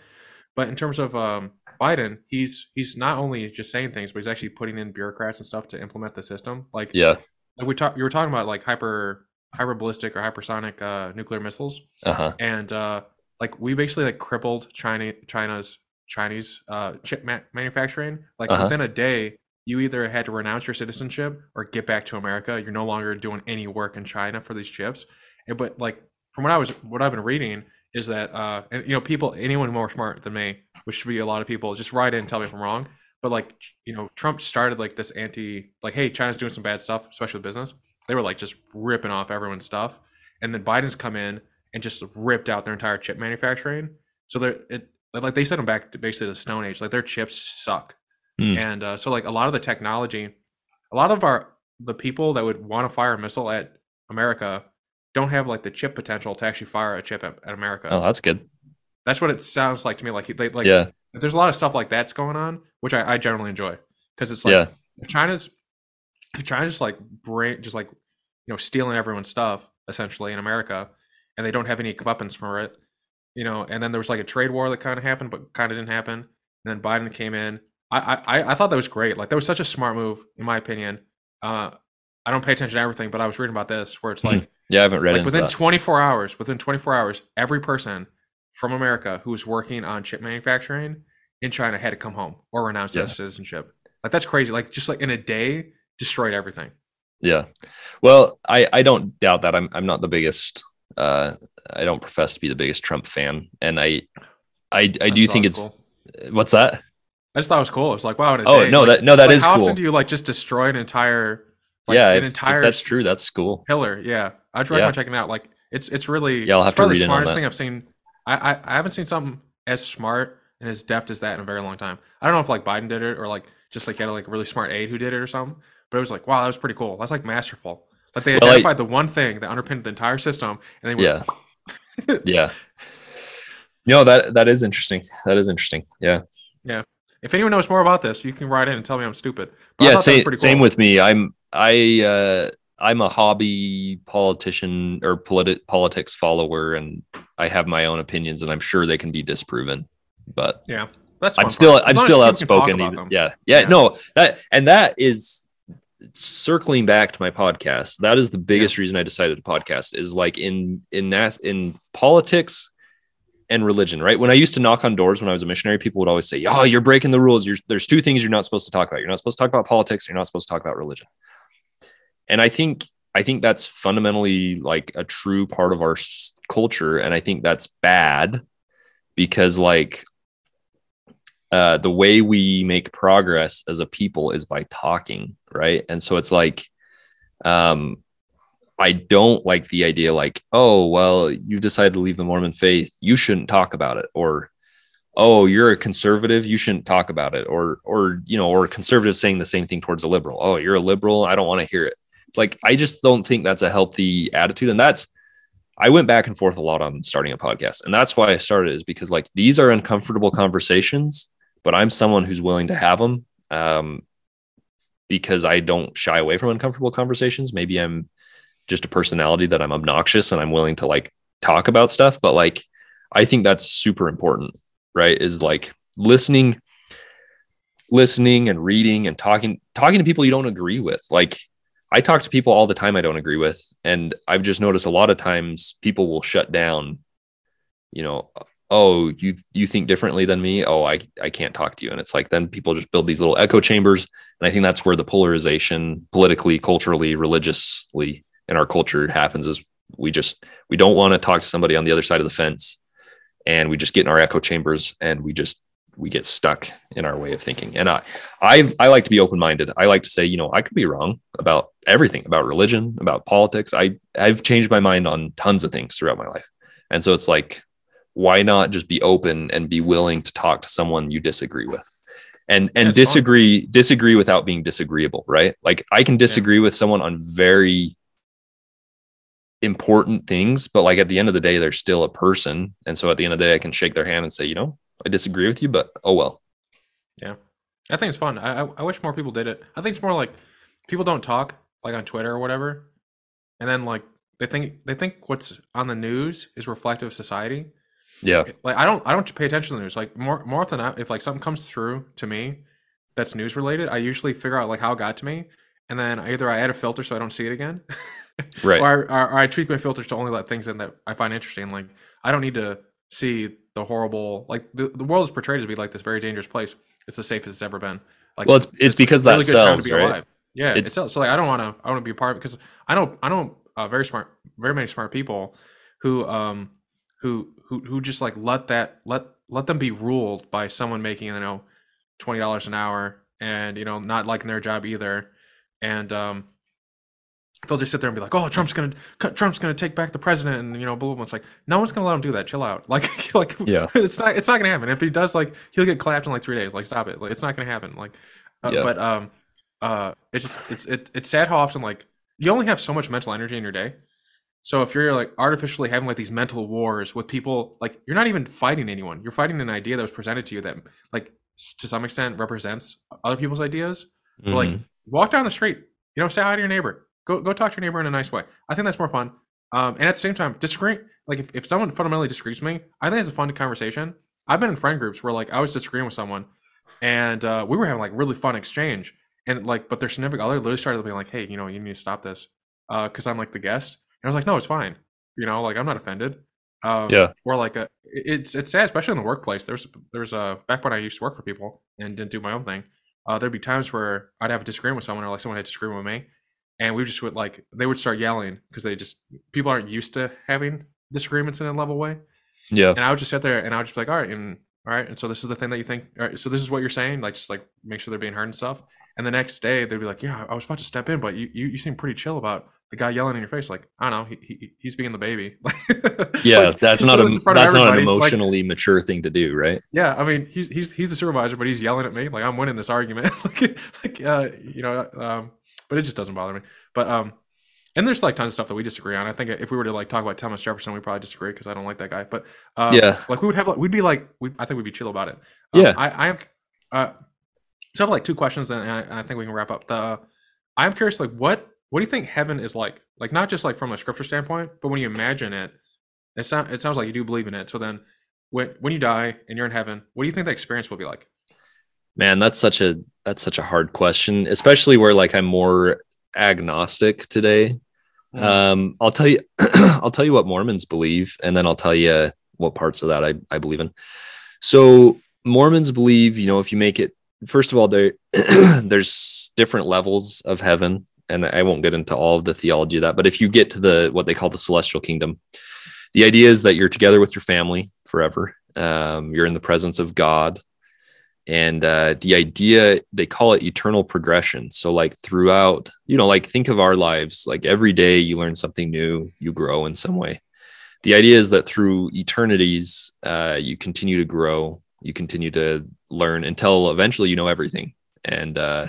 But in terms of um, Biden, he's he's not only just saying things, but he's actually putting in bureaucrats and stuff to implement the system. Like
Yeah.
like we talked, you were talking about like hyper hyperballistic or hypersonic uh, nuclear missiles
Uh huh.
and uh, like we basically like crippled China China's Chinese uh, chip ma- manufacturing. Like
Uh-huh.
within a day, you either had to renounce your citizenship or get back to America. You're no longer doing any work in China for these chips. And, but like from what I was what I've been reading is that uh, and you know people anyone more smart than me, which should be a lot of people, just write in and tell me if I'm wrong. But like you know, Trump started like this anti like, hey, China's doing some bad stuff, especially with business. They were like just ripping off everyone's stuff, and then Biden's come in and just ripped out their entire chip manufacturing. So they're it like they sent them back to basically the Stone Age. Like their chips suck,
Hmm.
and uh, so like a lot of the technology, a lot of our the people that would want to fire a missile at America don't have like the chip potential to actually fire a chip at, at America.
Oh, that's good.
That's what it sounds like to me. Like they like
yeah.
there's a lot of stuff like that's going on, which I, I generally enjoy because it's like
yeah.
if China's if China's just like brain just like you know stealing everyone's stuff essentially in America, and they don't have any weapons for it, you know, and then there was like a trade war that kind of happened, but kind of didn't happen, and then Biden came in. I I I thought that was great. Like that was such a smart move in my opinion. Uh, I don't pay attention to everything, but I was reading about this where it's
Mhm.
like
Yeah. I haven't read
like within
that.
24 hours within 24 hours every person from america who was working on chip manufacturing in china had to come home or renounce their citizenship like that's crazy like just like in a day destroyed everything
Yeah. Well, I, I don't doubt that. I'm, I'm not the biggest, uh, I don't profess to be the biggest Trump fan. And I, I, I do think it's,
logical.
what's that?
I just thought it was cool. It's like wow.
Oh
day,
no,
like,
that no, that
like,
is
how
cool.
often do you like just destroy an entire like,
yeah,
an
if, if
entire
that's true, that's cool.
pillar? Yeah, I'd recommend checking it out. Like it's it's really
Yeah, I'll have to read
the smartest thing I've seen. I, I I haven't seen something as smart and as deft as that in a very long time. I don't know if like Biden did it or like just like he had like a really smart aide who did it or something. But it was like wow, that was pretty cool. That's like masterful. Like they
Well,
identified the one thing that underpinned the entire system, and they went,
Yeah, yeah. No, that that is interesting. That is interesting. Yeah, Yeah.
If anyone knows more about this, you can write in and tell me I'm stupid. But
yeah.
thought that was
Same
pretty
same with me. I'm I uh, I'm a hobby politician or politi- politics follower, and I have my own opinions, and I'm sure they can be disproven. But
Yeah, that's
I'm still
part.
I'm still
people can talk
outspoken. yeah, yeah,
Yeah.
No, that and that is circling back to my podcast. That is the biggest reason I decided to podcast is like in in that in politics and religion. Right when I used to knock on doors when I was a missionary, people would always say, "Oh, you're breaking the rules. You're, there's two things you're not supposed to talk about. You're not supposed to talk about politics. You're not supposed to talk about religion." And I think I think that's fundamentally like a true part of our culture, and I think that's bad because like uh, the way we make progress as a people is by talking, right? And so it's like, um, I don't like the idea like, oh, well, you've decided to leave the Mormon faith, you shouldn't talk about it, or oh, you're a conservative, you shouldn't talk about it, or or you know, or conservative saying the same thing towards a liberal. Oh, you're a liberal, I don't want to hear it. It's like I just don't think that's a healthy attitude, and that's I went back and forth a lot on starting a podcast, and that's why I started is because like these are uncomfortable conversations, but I'm someone who's willing to have them um, because I don't shy away from uncomfortable conversations. Maybe I'm just a personality that I'm obnoxious and I'm willing to like talk about stuff, but like I think that's super important, right? Is like listening, listening and reading and talking, talking to people you don't agree with. Like I talk to people all the time I don't agree with. And I've just noticed a lot of times people will shut down, you know, oh, you you think differently than me. Oh, I I can't talk to you. And it's like then people just build these little echo chambers. And I think that's where the polarization politically, culturally, religiously in our culture happens is we just we don't want to talk to somebody on the other side of the fence and we just get in our echo chambers and we just we get stuck in our way of thinking. And I I I like to be open-minded. I like to say, you know, I could be wrong about everything, about religion, about politics. I I've changed my mind on tons of things throughout my life. And so it's like why not just be open and be willing to talk to someone you disagree with? And and
fun.
disagree disagree without being disagreeable, right? Like I can disagree with someone on very important things, but like at the end of the day, they're still a person. And so at the end of the day, I can shake their hand and say, you know, I disagree with you, but oh well.
Yeah i think it's fun. I, I I wish more people did it. I think it's more like people don't talk like on Twitter or whatever, and then like they think they think what's on the news is reflective of society.
Yeah.
Like I don't I don't pay attention to the news. Like more more often than not, if like something comes through to me that's news related, I usually figure out like how it got to me, and then either I add a filter so I don't see it again,
Right.
or, or, or I tweak my filters to only let things in that I find interesting. Like I don't need to see the horrible like the, the world is portrayed to be like this very dangerous place. It's the safest it's ever been. Like
Well, it's it's because that
really to
sells,
be
right?
alive. Yeah,
It's-
it sells. So like I don't want to I want to be a part of it because I know I know uh, very smart very many smart people who um who who who just like let that let let them be ruled by someone making you know twenty dollars an hour and you know not liking their job either. And um they'll just sit there and be like oh trump's gonna trump's gonna take back the president and you know blah, blah, blah. it's like no one's gonna let him do that. Chill out. Like like
Yeah.
it's not it's not gonna happen. If he does like he'll get clapped in like three days. Like stop it. Like it's not gonna happen. Like uh,
Yeah.
but um uh it's just it's it, it's sad how often like you only have so much mental energy in your day so if you're like artificially having like these mental wars with people, like you're not even fighting anyone. You're fighting an idea that was presented to you that like to some extent represents other people's ideas. But, like
Mhm.
walk down the street, you know, say hi to your neighbor. Go go talk to your neighbor in a nice way. I think that's more fun. Um, and at the same time, disagree. Like if, if someone fundamentally disagrees with me, I think it's a fun conversation. I've been in friend groups where like I was disagreeing with someone, and uh, we were having like really fun exchange. And like, but their significant other literally started being like, "Hey, you know, you need to stop this," because I'm like the guest. And I was like, "No, it's fine." You know, like I'm not offended. Um,
Yeah.
Or like, a, it's it's sad, especially in the workplace. There's there's a back when I used to work for people and didn't do my own thing. Uh, there'd be times where I'd have a disagreement with someone, or like someone had disagreement with me, and we just would like they would start yelling because they just people aren't used to having disagreements in a level way.
Yeah.
And I would just sit there and I would just be like, all right, and all right and so this is the thing that you think all right so this is what you're saying like just like make sure they're being heard and stuff and the next day they'd be like yeah i was about to step in but you you, you seem pretty chill about the guy yelling in your face like i don't know he, he he's being the baby
yeah
Like,
that's not a
this in front of
that's not an
everybody. Like,
emotionally mature thing to do right
yeah i mean he's he's he's the supervisor but he's yelling at me like i'm winning this argument like like uh you know um but it just doesn't bother me but um and there's like tons of stuff that we disagree on. I think if we were to like talk about Thomas Jefferson, we probably disagree because I don't like that guy. But um,
Yeah.
like we would have, like, we'd be like, we, I think we'd be chill about it. Um,
Yeah.
I, I am. Uh, so I have like two questions, and I, I think we can wrap up. The I am curious, like, what what do you think heaven is like? Like, not just like from a scripture standpoint, but when you imagine it, it sounds it sounds like you do believe in it. So then, when when you die and you're in heaven, what do you think the experience will be like?
man that's such a that's such a hard question especially where like i'm more agnostic today
Mhm.
um i'll tell you i'll tell you what mormons believe and then i'll tell you what parts of that i, I believe in so mormons believe you know if you make it first of all there there's different levels of heaven and i won't get into all of the theology of that but if you get to the what they call the celestial kingdom the idea is that you're together with your family forever. Um, you're in the presence of god. And uh, the idea they call it eternal progression. So like throughout you know like think of our lives like every day you learn something new you grow in some way. The idea is that through eternities uh, you continue to grow you continue to learn until eventually you know everything. And uh,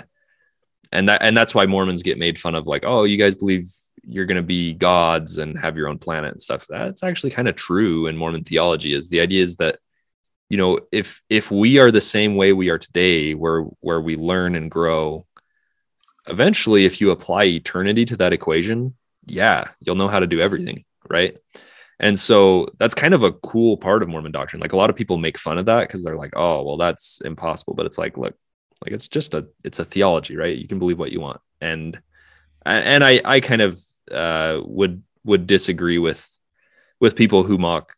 and that and that's why mormons get made fun of like oh you guys believe you're going to be gods and have your own planet and stuff. That's actually kind of true in mormon theology is the idea is that you know if if we are the same way we are today where where we learn and grow eventually if you apply eternity to that equation yeah you'll know how to do everything right? And so that's kind of a cool part of mormon doctrine. Like a lot of people make fun of that because they're like oh well that's impossible. But it's like look like it's just a it's a theology right? You can believe what you want. And and i i kind of uh would would disagree with with people who mock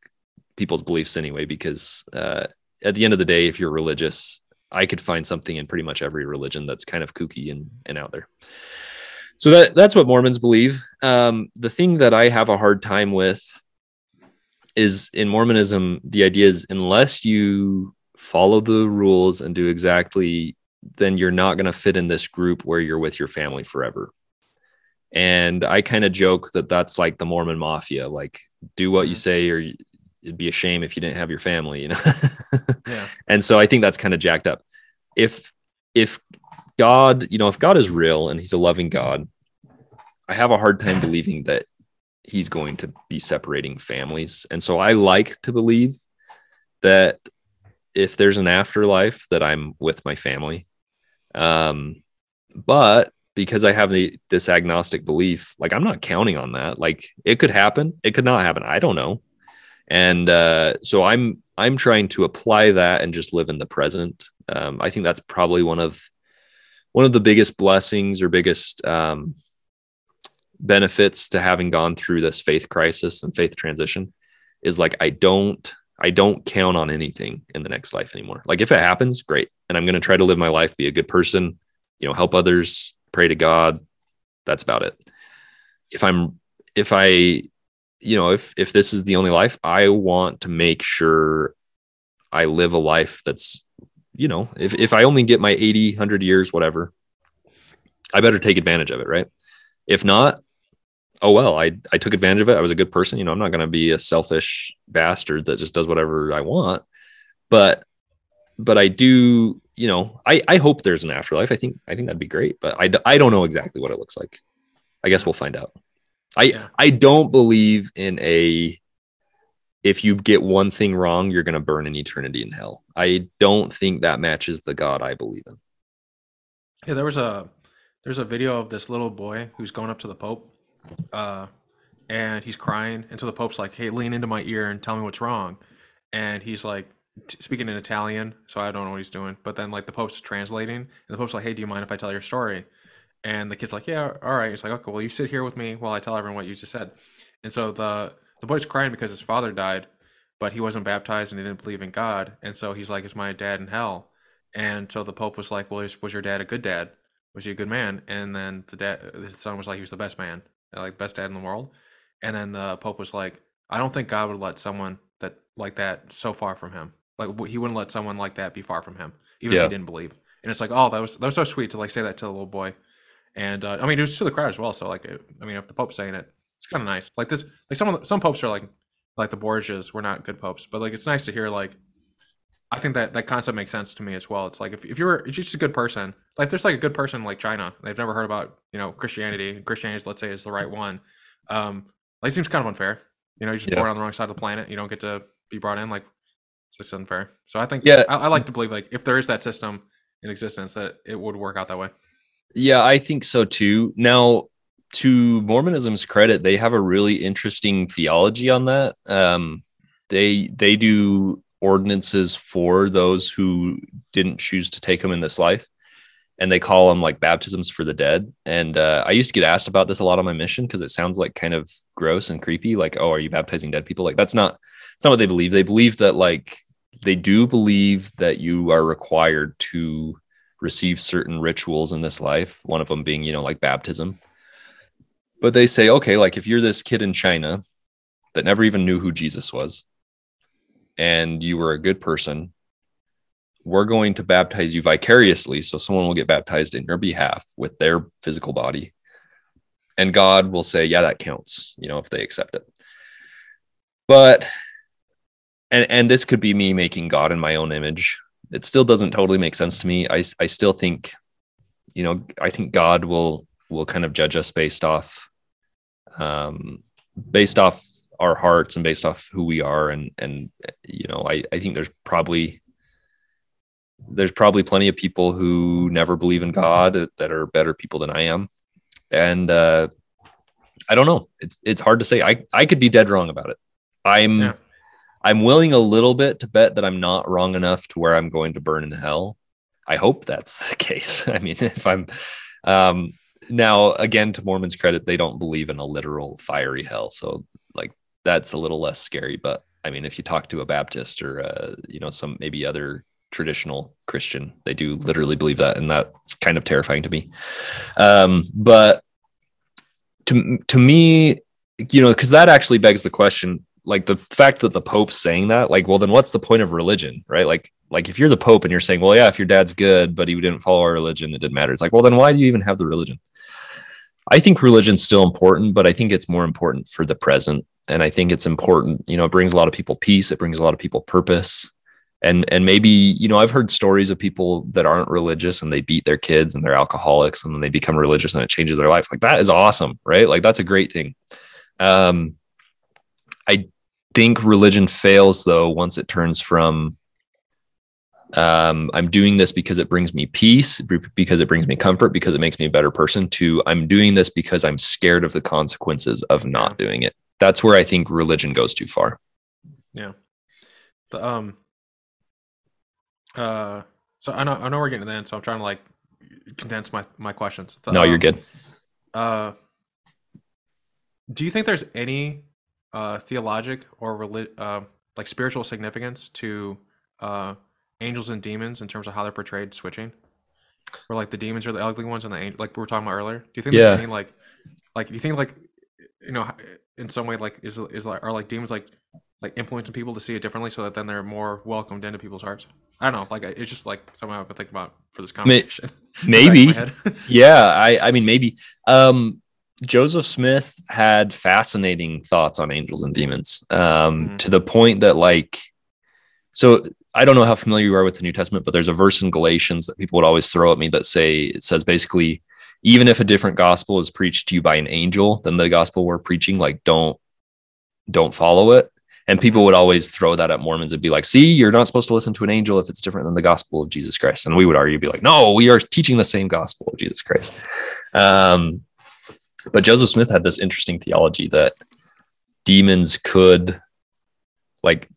people's beliefs anyway because uh, at the end of the day if you're religious i could find something in pretty much every religion that's kind of kooky and, and out there. So that that's what mormons believe. Um, the thing that i have a hard time with is in mormonism the idea is unless you follow the rules and do exactly then you're not going to fit in this group where you're with your family forever and i kind of joke that that's like the mormon mafia like do what you
Mhm.
say or it'd be a shame if you didn't have your family you know
Yeah.
and so i think that's kind of jacked up if if god you know if god is real and he's a loving god i have a hard time believing that he's going to be separating families and so i like to believe that if there's an afterlife that i'm with my family um but because i have the this agnostic belief like i'm not counting on that. Like it could happen. It could not happen. I don't know. And uh so i'm i'm trying to apply that and just live in the present. Um i think that's probably one of one of the biggest blessings or biggest um benefits to having gone through this faith crisis and faith transition is like i don't i don't count on anything in the next life anymore. Like if it happens great. And i'm going to try to live my life be a good person you know help others pray to god. That's about it. If i'm if i you know if if this is the only life i want to make sure i live a life that's you know if, if i only get my 80 100 years whatever i better take advantage of it right? If not oh well i i took advantage of it. I was a good person. You know i'm not going to be a selfish bastard that just does whatever i want. But but i do you know i i hope there's an afterlife. I think i think that'd be great but I I don't know exactly what it looks like. I guess we'll find out. I
Yeah.
i don't believe in a if you get one thing wrong you're going to burn an eternity in hell. I don't think that matches the god i believe in.
Yeah, there was a there's a video of this little boy who's going up to the Pope, uh, and he's crying, and so the Pope's like, "Hey, lean into my ear and tell me what's wrong," and he's like t- speaking in Italian, so I don't know what he's doing. But then like the Pope's translating, and the Pope's like, "Hey, do you mind if I tell your story?" And the kid's like, "Yeah, all right." He's like, "Okay, well, you sit here with me while I tell everyone what you just said." And so the the boy's crying because his father died, but he wasn't baptized and he didn't believe in God, and so he's like, "Is my dad in hell?" And so the Pope was like, "Well, was your dad a good dad? Was he a good man?" And then the dad, his son was like, "He was the best man, like best dad in the world." And then the Pope was like, "I don't think God would let someone that like that so far from him. like he wouldn't let someone like that be far from him, even
Yeah.
if he didn't believe. And it's like, oh, that was that was so sweet to like say that to the little boy. And uh, I mean, it was to the crowd as well. So like, it, I mean, if the Pope's saying it, it's kind of nice. Like this, like some the, some popes are like like the Borgias. We're not good popes, but like it's nice to hear like. I think that that concept makes sense to me as well. It's like if, if you're if you're just a good person, like there's like a good person like China, they've never heard about you know Christianity. and Christianity, let's say, is the right one. Um, like it seems kind of unfair. You know, you're just
Yeah.
born on the wrong side of the planet. You don't get to be brought in. Like it's just unfair. So I think
Yeah.
I, I like to believe like if there is that system in existence, that it would work out that way.
Yeah, I think so too. Now, to Mormonism's credit, they have a really interesting theology on that. Um, they they do ordinances for those who didn't choose to take them in this life, and they call them like baptisms for the dead. And uh, I used to get asked about this a lot on my mission because it sounds like kind of gross and creepy. Like, oh, are you baptizing dead people? Like, that's not that's not what they believe. They believe that like they do believe that you are required to receive certain rituals in this life, one of them being, you know, like baptism. But they say, okay, like if you're this kid in China that never even knew who Jesus was, and you were a good person, we're going to baptize you vicariously. So someone will get baptized in your behalf with their physical body. And God will say, yeah, that counts, you know, if they accept it. But, and, and this could be me making God in my own image it still doesn't totally make sense to me. I I still think, you know, I think God will will kind of judge us based off, um, based off our hearts and based off who we are, and and you know, I I think there's probably there's probably plenty of people who never believe in God that are better people than I am, and uh, I don't know. It's it's hard to say. I I could be dead wrong about it. I'm.
Yeah.
I'm willing a little bit to bet that I'm not wrong enough to where I'm going to burn in hell. I hope that's the case. I mean, if I'm um, now again to Mormons' credit, they don't believe in a literal fiery hell, so that's a little less scary. But I mean, if you talk to a Baptist or uh, you know some maybe other traditional Christian, they do literally believe that, and that's kind of terrifying to me. Um, but to to me, you know, because that actually begs the question like the fact that the pope's saying that like well then what's the point of religion right like like if you're the pope and you're saying well yeah if your dad's good but he didn't follow our religion it didn't matter it's like well then why do you even have the religion i think religion's still important but i think it's more important for the present and i think it's important you know it brings a lot of people peace it brings a lot of people purpose. And and maybe you know i've heard stories of people that aren't religious and they beat their kids and they're alcoholics and then they become religious and it changes their life. Like that is awesome right? Like that's a great thing. Um I think religion fails though once it turns from um, I'm doing this because it brings me peace, because it brings me comfort, because it makes me a better person, to I'm doing this because I'm scared of the consequences of not doing it. That's where I think religion goes too far.
Yeah. The um. Uh. So I know I know we're getting to the end, so I'm trying to like condense my my questions. The,
No, you're
um,
good.
Uh. Do you think there's any uh theologic or relig- uh, like spiritual significance to uh angels and demons in terms of how they're portrayed switching? Where like the demons are the ugly ones and the angel, like we were talking about earlier. Do you think
Yeah.
there's any like like do you think like you know in some way like is is like are like demons like like influencing people to see it differently so that then they're more welcomed into people's hearts? I don't know. Like it's just like something I've been thinking about for this conversation.
Maybe.
Back in my head.
yeah i i mean maybe um joseph smith had fascinating thoughts on angels and demons um
Mhm.
to the point that like so i don't know how familiar you are with the new testament but there's a verse in galatians that people would always throw at me that say it says basically even if a different gospel is preached to you by an angel than the gospel we're preaching like don't don't follow it and people would always throw that at Mormons and be like, see, you're not supposed to listen to an angel if it's different than the gospel of Jesus Christ. And we would argue, be like, no, we are teaching the same gospel of Jesus Christ. Um, but Joseph Smith had this interesting theology that demons could like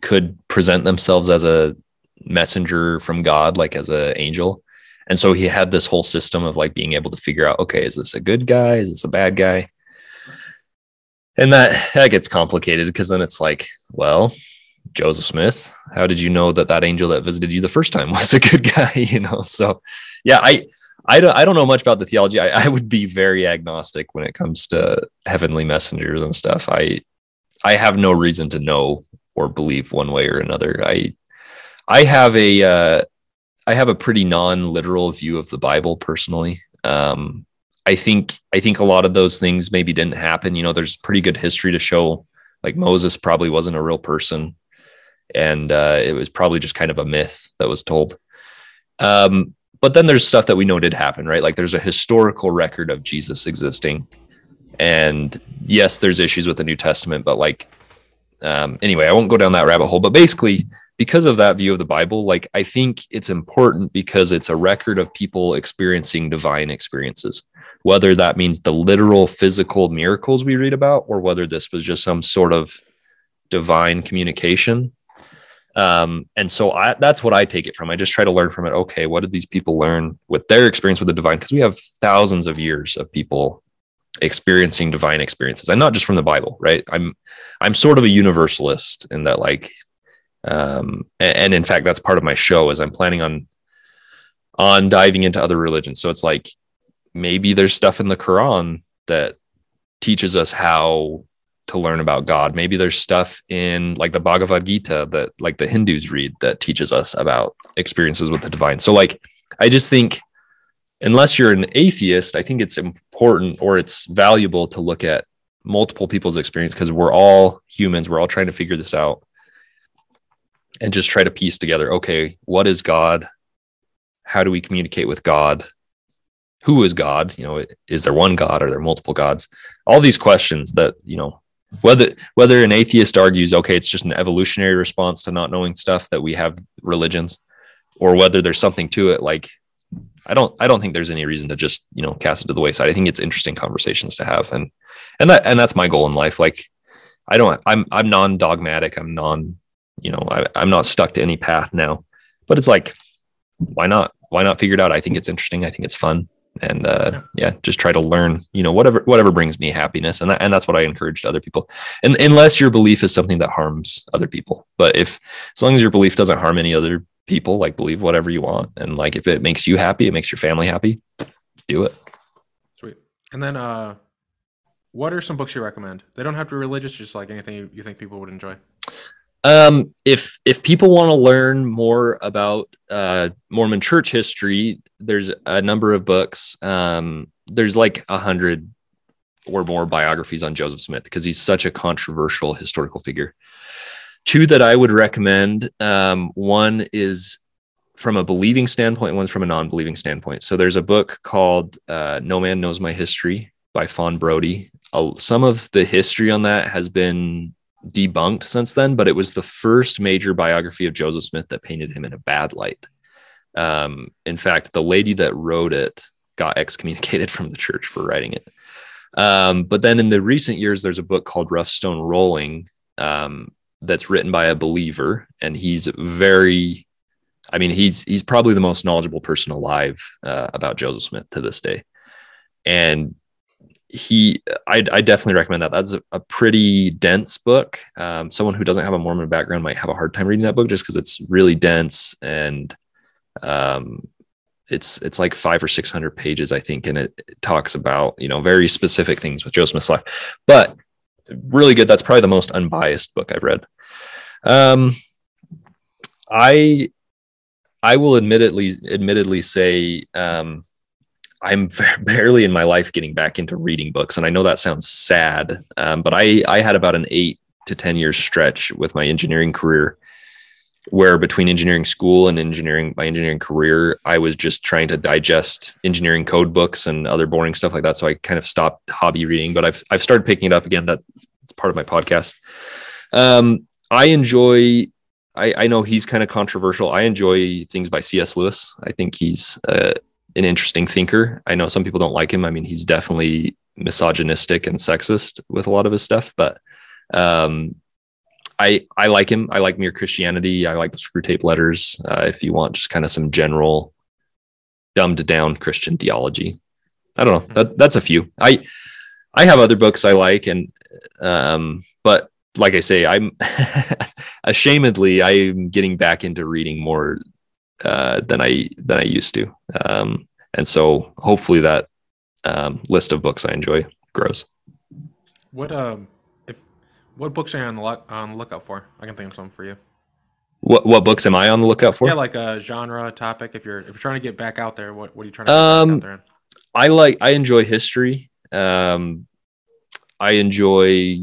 could present themselves as a messenger from God, like as an angel. And so he had this whole system of like being able to figure out, okay, is this a good guy? Is this a bad guy? And that that gets complicated because then it's like, well, Joseph Smith, how did you know that that angel that visited you the first time was a good guy? You know, so yeah, I I don't I don't know much about the theology. I, I would be very agnostic when it comes to heavenly messengers and stuff. I I have no reason to know or believe one way or another. I I have a uh, I have a pretty non-literal view of the Bible personally. Um, I think I think a lot of those things maybe didn't happen. You know, there's pretty good history to show like Moses probably wasn't a real person, and uh, it was probably just kind of a myth that was told. Um, but then there's stuff that we know did happen, right? Like there's a historical record of Jesus existing, and yes, there's issues with the New Testament, but like um, anyway, I won't go down that rabbit hole. But basically, because of that view of the Bible, like I think it's important because it's a record of people experiencing divine experiences, whether that means the literal physical miracles we read about, or whether this was just some sort of divine communication. Um, and so I, that's what I take it from. I just try to learn from it. Okay, what did these people learn with their experience with the divine? Because we have thousands of years of people experiencing divine experiences, and not just from the Bible, right? I'm I'm sort of a universalist in that, like um, and, and in fact that's part of my show is i'm planning on on diving into other religions. So it's like maybe there's stuff in the quran that teaches us how to learn about god. Maybe there's stuff in like the bhagavad gita that like the hindus read that teaches us about experiences with the divine. So like i just think unless you're an atheist i think it's important or it's valuable to look at multiple people's experience because we're all humans. We're all trying to figure this out and just try to piece together okay, what is God? How do we communicate with God? Who is God? You know, is there one God? Are there multiple gods? All these questions that, you know, whether whether an atheist argues okay it's just an evolutionary response to not knowing stuff that we have religions or whether there's something to it like i don't i don't think there's any reason to just you know cast it to the wayside i think it's interesting conversations to have and and that and that's my goal in life like i don't i'm i'm non-dogmatic i'm non you know, I, I'm not stuck to any path now. But it's like, why not? Why not figure it out? I think it's interesting. I think it's fun. And uh, yeah, just try to learn, you know, whatever whatever brings me happiness, and that, and that's what I encourage to other people. And unless your belief is something that harms other people, but if as long as your belief doesn't harm any other people, like believe whatever you want, and like if it makes you happy, it makes your family happy, do it.
Sweet. And then, uh, what are some books you recommend? They don't have to be religious, just like anything you, you think people would enjoy.
Um, if if people want to learn more about uh, Mormon church history, there's a number of books. Um, there's like a hundred or more biographies on Joseph Smith because he's such a controversial historical figure. Two that I would recommend. Um, one is from a believing standpoint, one's from a non-believing standpoint. So there's a book called uh, "No Man Knows My History" by Fawn Brodie. Uh, some of the history on that has been debunked since then, but it was the first major biography of Joseph Smith that painted him in a bad light. Um, in fact, the lady that wrote it got excommunicated from the church for writing it. Um, but then in the recent years, there's a book called Rough Stone Rolling um, that's written by a believer, and he's very, I mean, he's he's probably the most knowledgeable person alive uh, about Joseph Smith to this day. And he I, I definitely recommend that. That's a, a pretty dense book. Um, someone who doesn't have a mormon background might have a hard time reading that book just because it's really dense and um, it's it's like five or six hundred pages i think and it, it, talks about you know very specific things with joseph smith's life but really good. That's probably the most unbiased book i've read. Um, i i will admittedly admittedly say um, I'm barely in my life getting back into reading books, and I know that sounds sad, um, but I I had about an eight to ten year stretch with my engineering career, where between engineering school and engineering my engineering career, I was just trying to digest engineering code books and other boring stuff like that. So I kind of stopped hobby reading, but I've I've started picking it up again. That's part of my podcast. Um, I enjoy. I, I know he's kind of controversial. I enjoy things by C.S. Lewis. I think he's uh, an interesting thinker. I know some people don't like him. I mean, he's definitely misogynistic and sexist with a lot of his stuff, but um, I I like him. I like Mere Christianity. I like the Screwtape Letters. Uh, if you want just kind of some general dumbed down Christian theology, I don't know. Mm-hmm. That that's a few. I I have other books I like, and um, but like I say, I'm ashamedly I'm getting back into reading more uh, than I than I used to. Um, and so hopefully that um, list of books I enjoy grows.
What um, if What books are you on the look on the lookout for? I can think of some for you.
What what books am I on the lookout for?
Yeah, like a genre topic. If you're if you're trying to get back out there, what what are you trying to get
Um,
out there? In?
I like I enjoy history. Um, I enjoy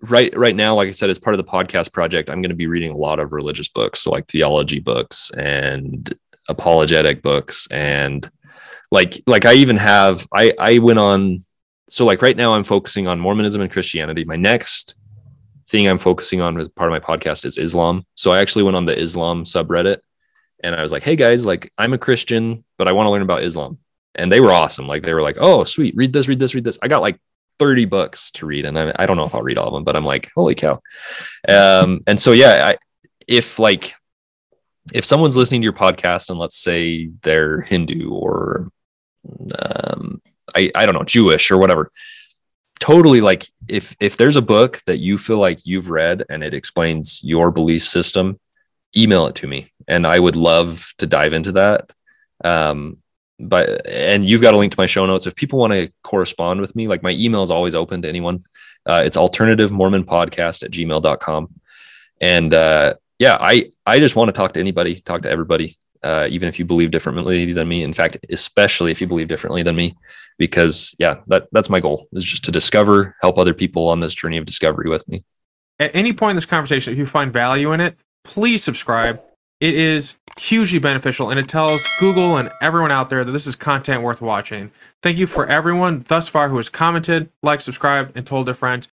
right right now, like I said, as part of the podcast project, I'm going to be reading a lot of religious books, so like theology books and apologetic books, and like like I even have I I went on so like right now I'm focusing on Mormonism and Christianity. My next thing I'm focusing on as part of my podcast is Islam. So I actually went on the Islam subreddit and I was like, hey guys, like I'm a Christian, but I want to learn about Islam and they were awesome. Like they were like, "Oh, sweet, read this, read this, read this." I got like 30 books to read, and I, I don't know if I'll read all of them, but I'm like, "Holy cow!" Um, and so yeah, I, if like if someone's listening to your podcast and let's say they're Hindu or um, I I don't know Jewish or whatever, totally like if if there's a book that you feel like you've read and it explains your belief system, email it to me, and I would love to dive into that. Um, but and you've got a link to my show notes. If people want to correspond with me like my email is always open to anyone. Uh, it's alternative mormon podcast at gmail.com and uh, yeah i i just want to talk to anybody talk to everybody uh, even if you believe differently than me in fact especially if you believe differently than me because yeah that that's my goal is just to discover help other people on this journey of discovery with me
At any point in this conversation, if you find value in it, please subscribe. It is hugely beneficial and it tells Google and everyone out there that this is content worth watching. Thank you for everyone thus far who has commented, liked, subscribed, and told their friends.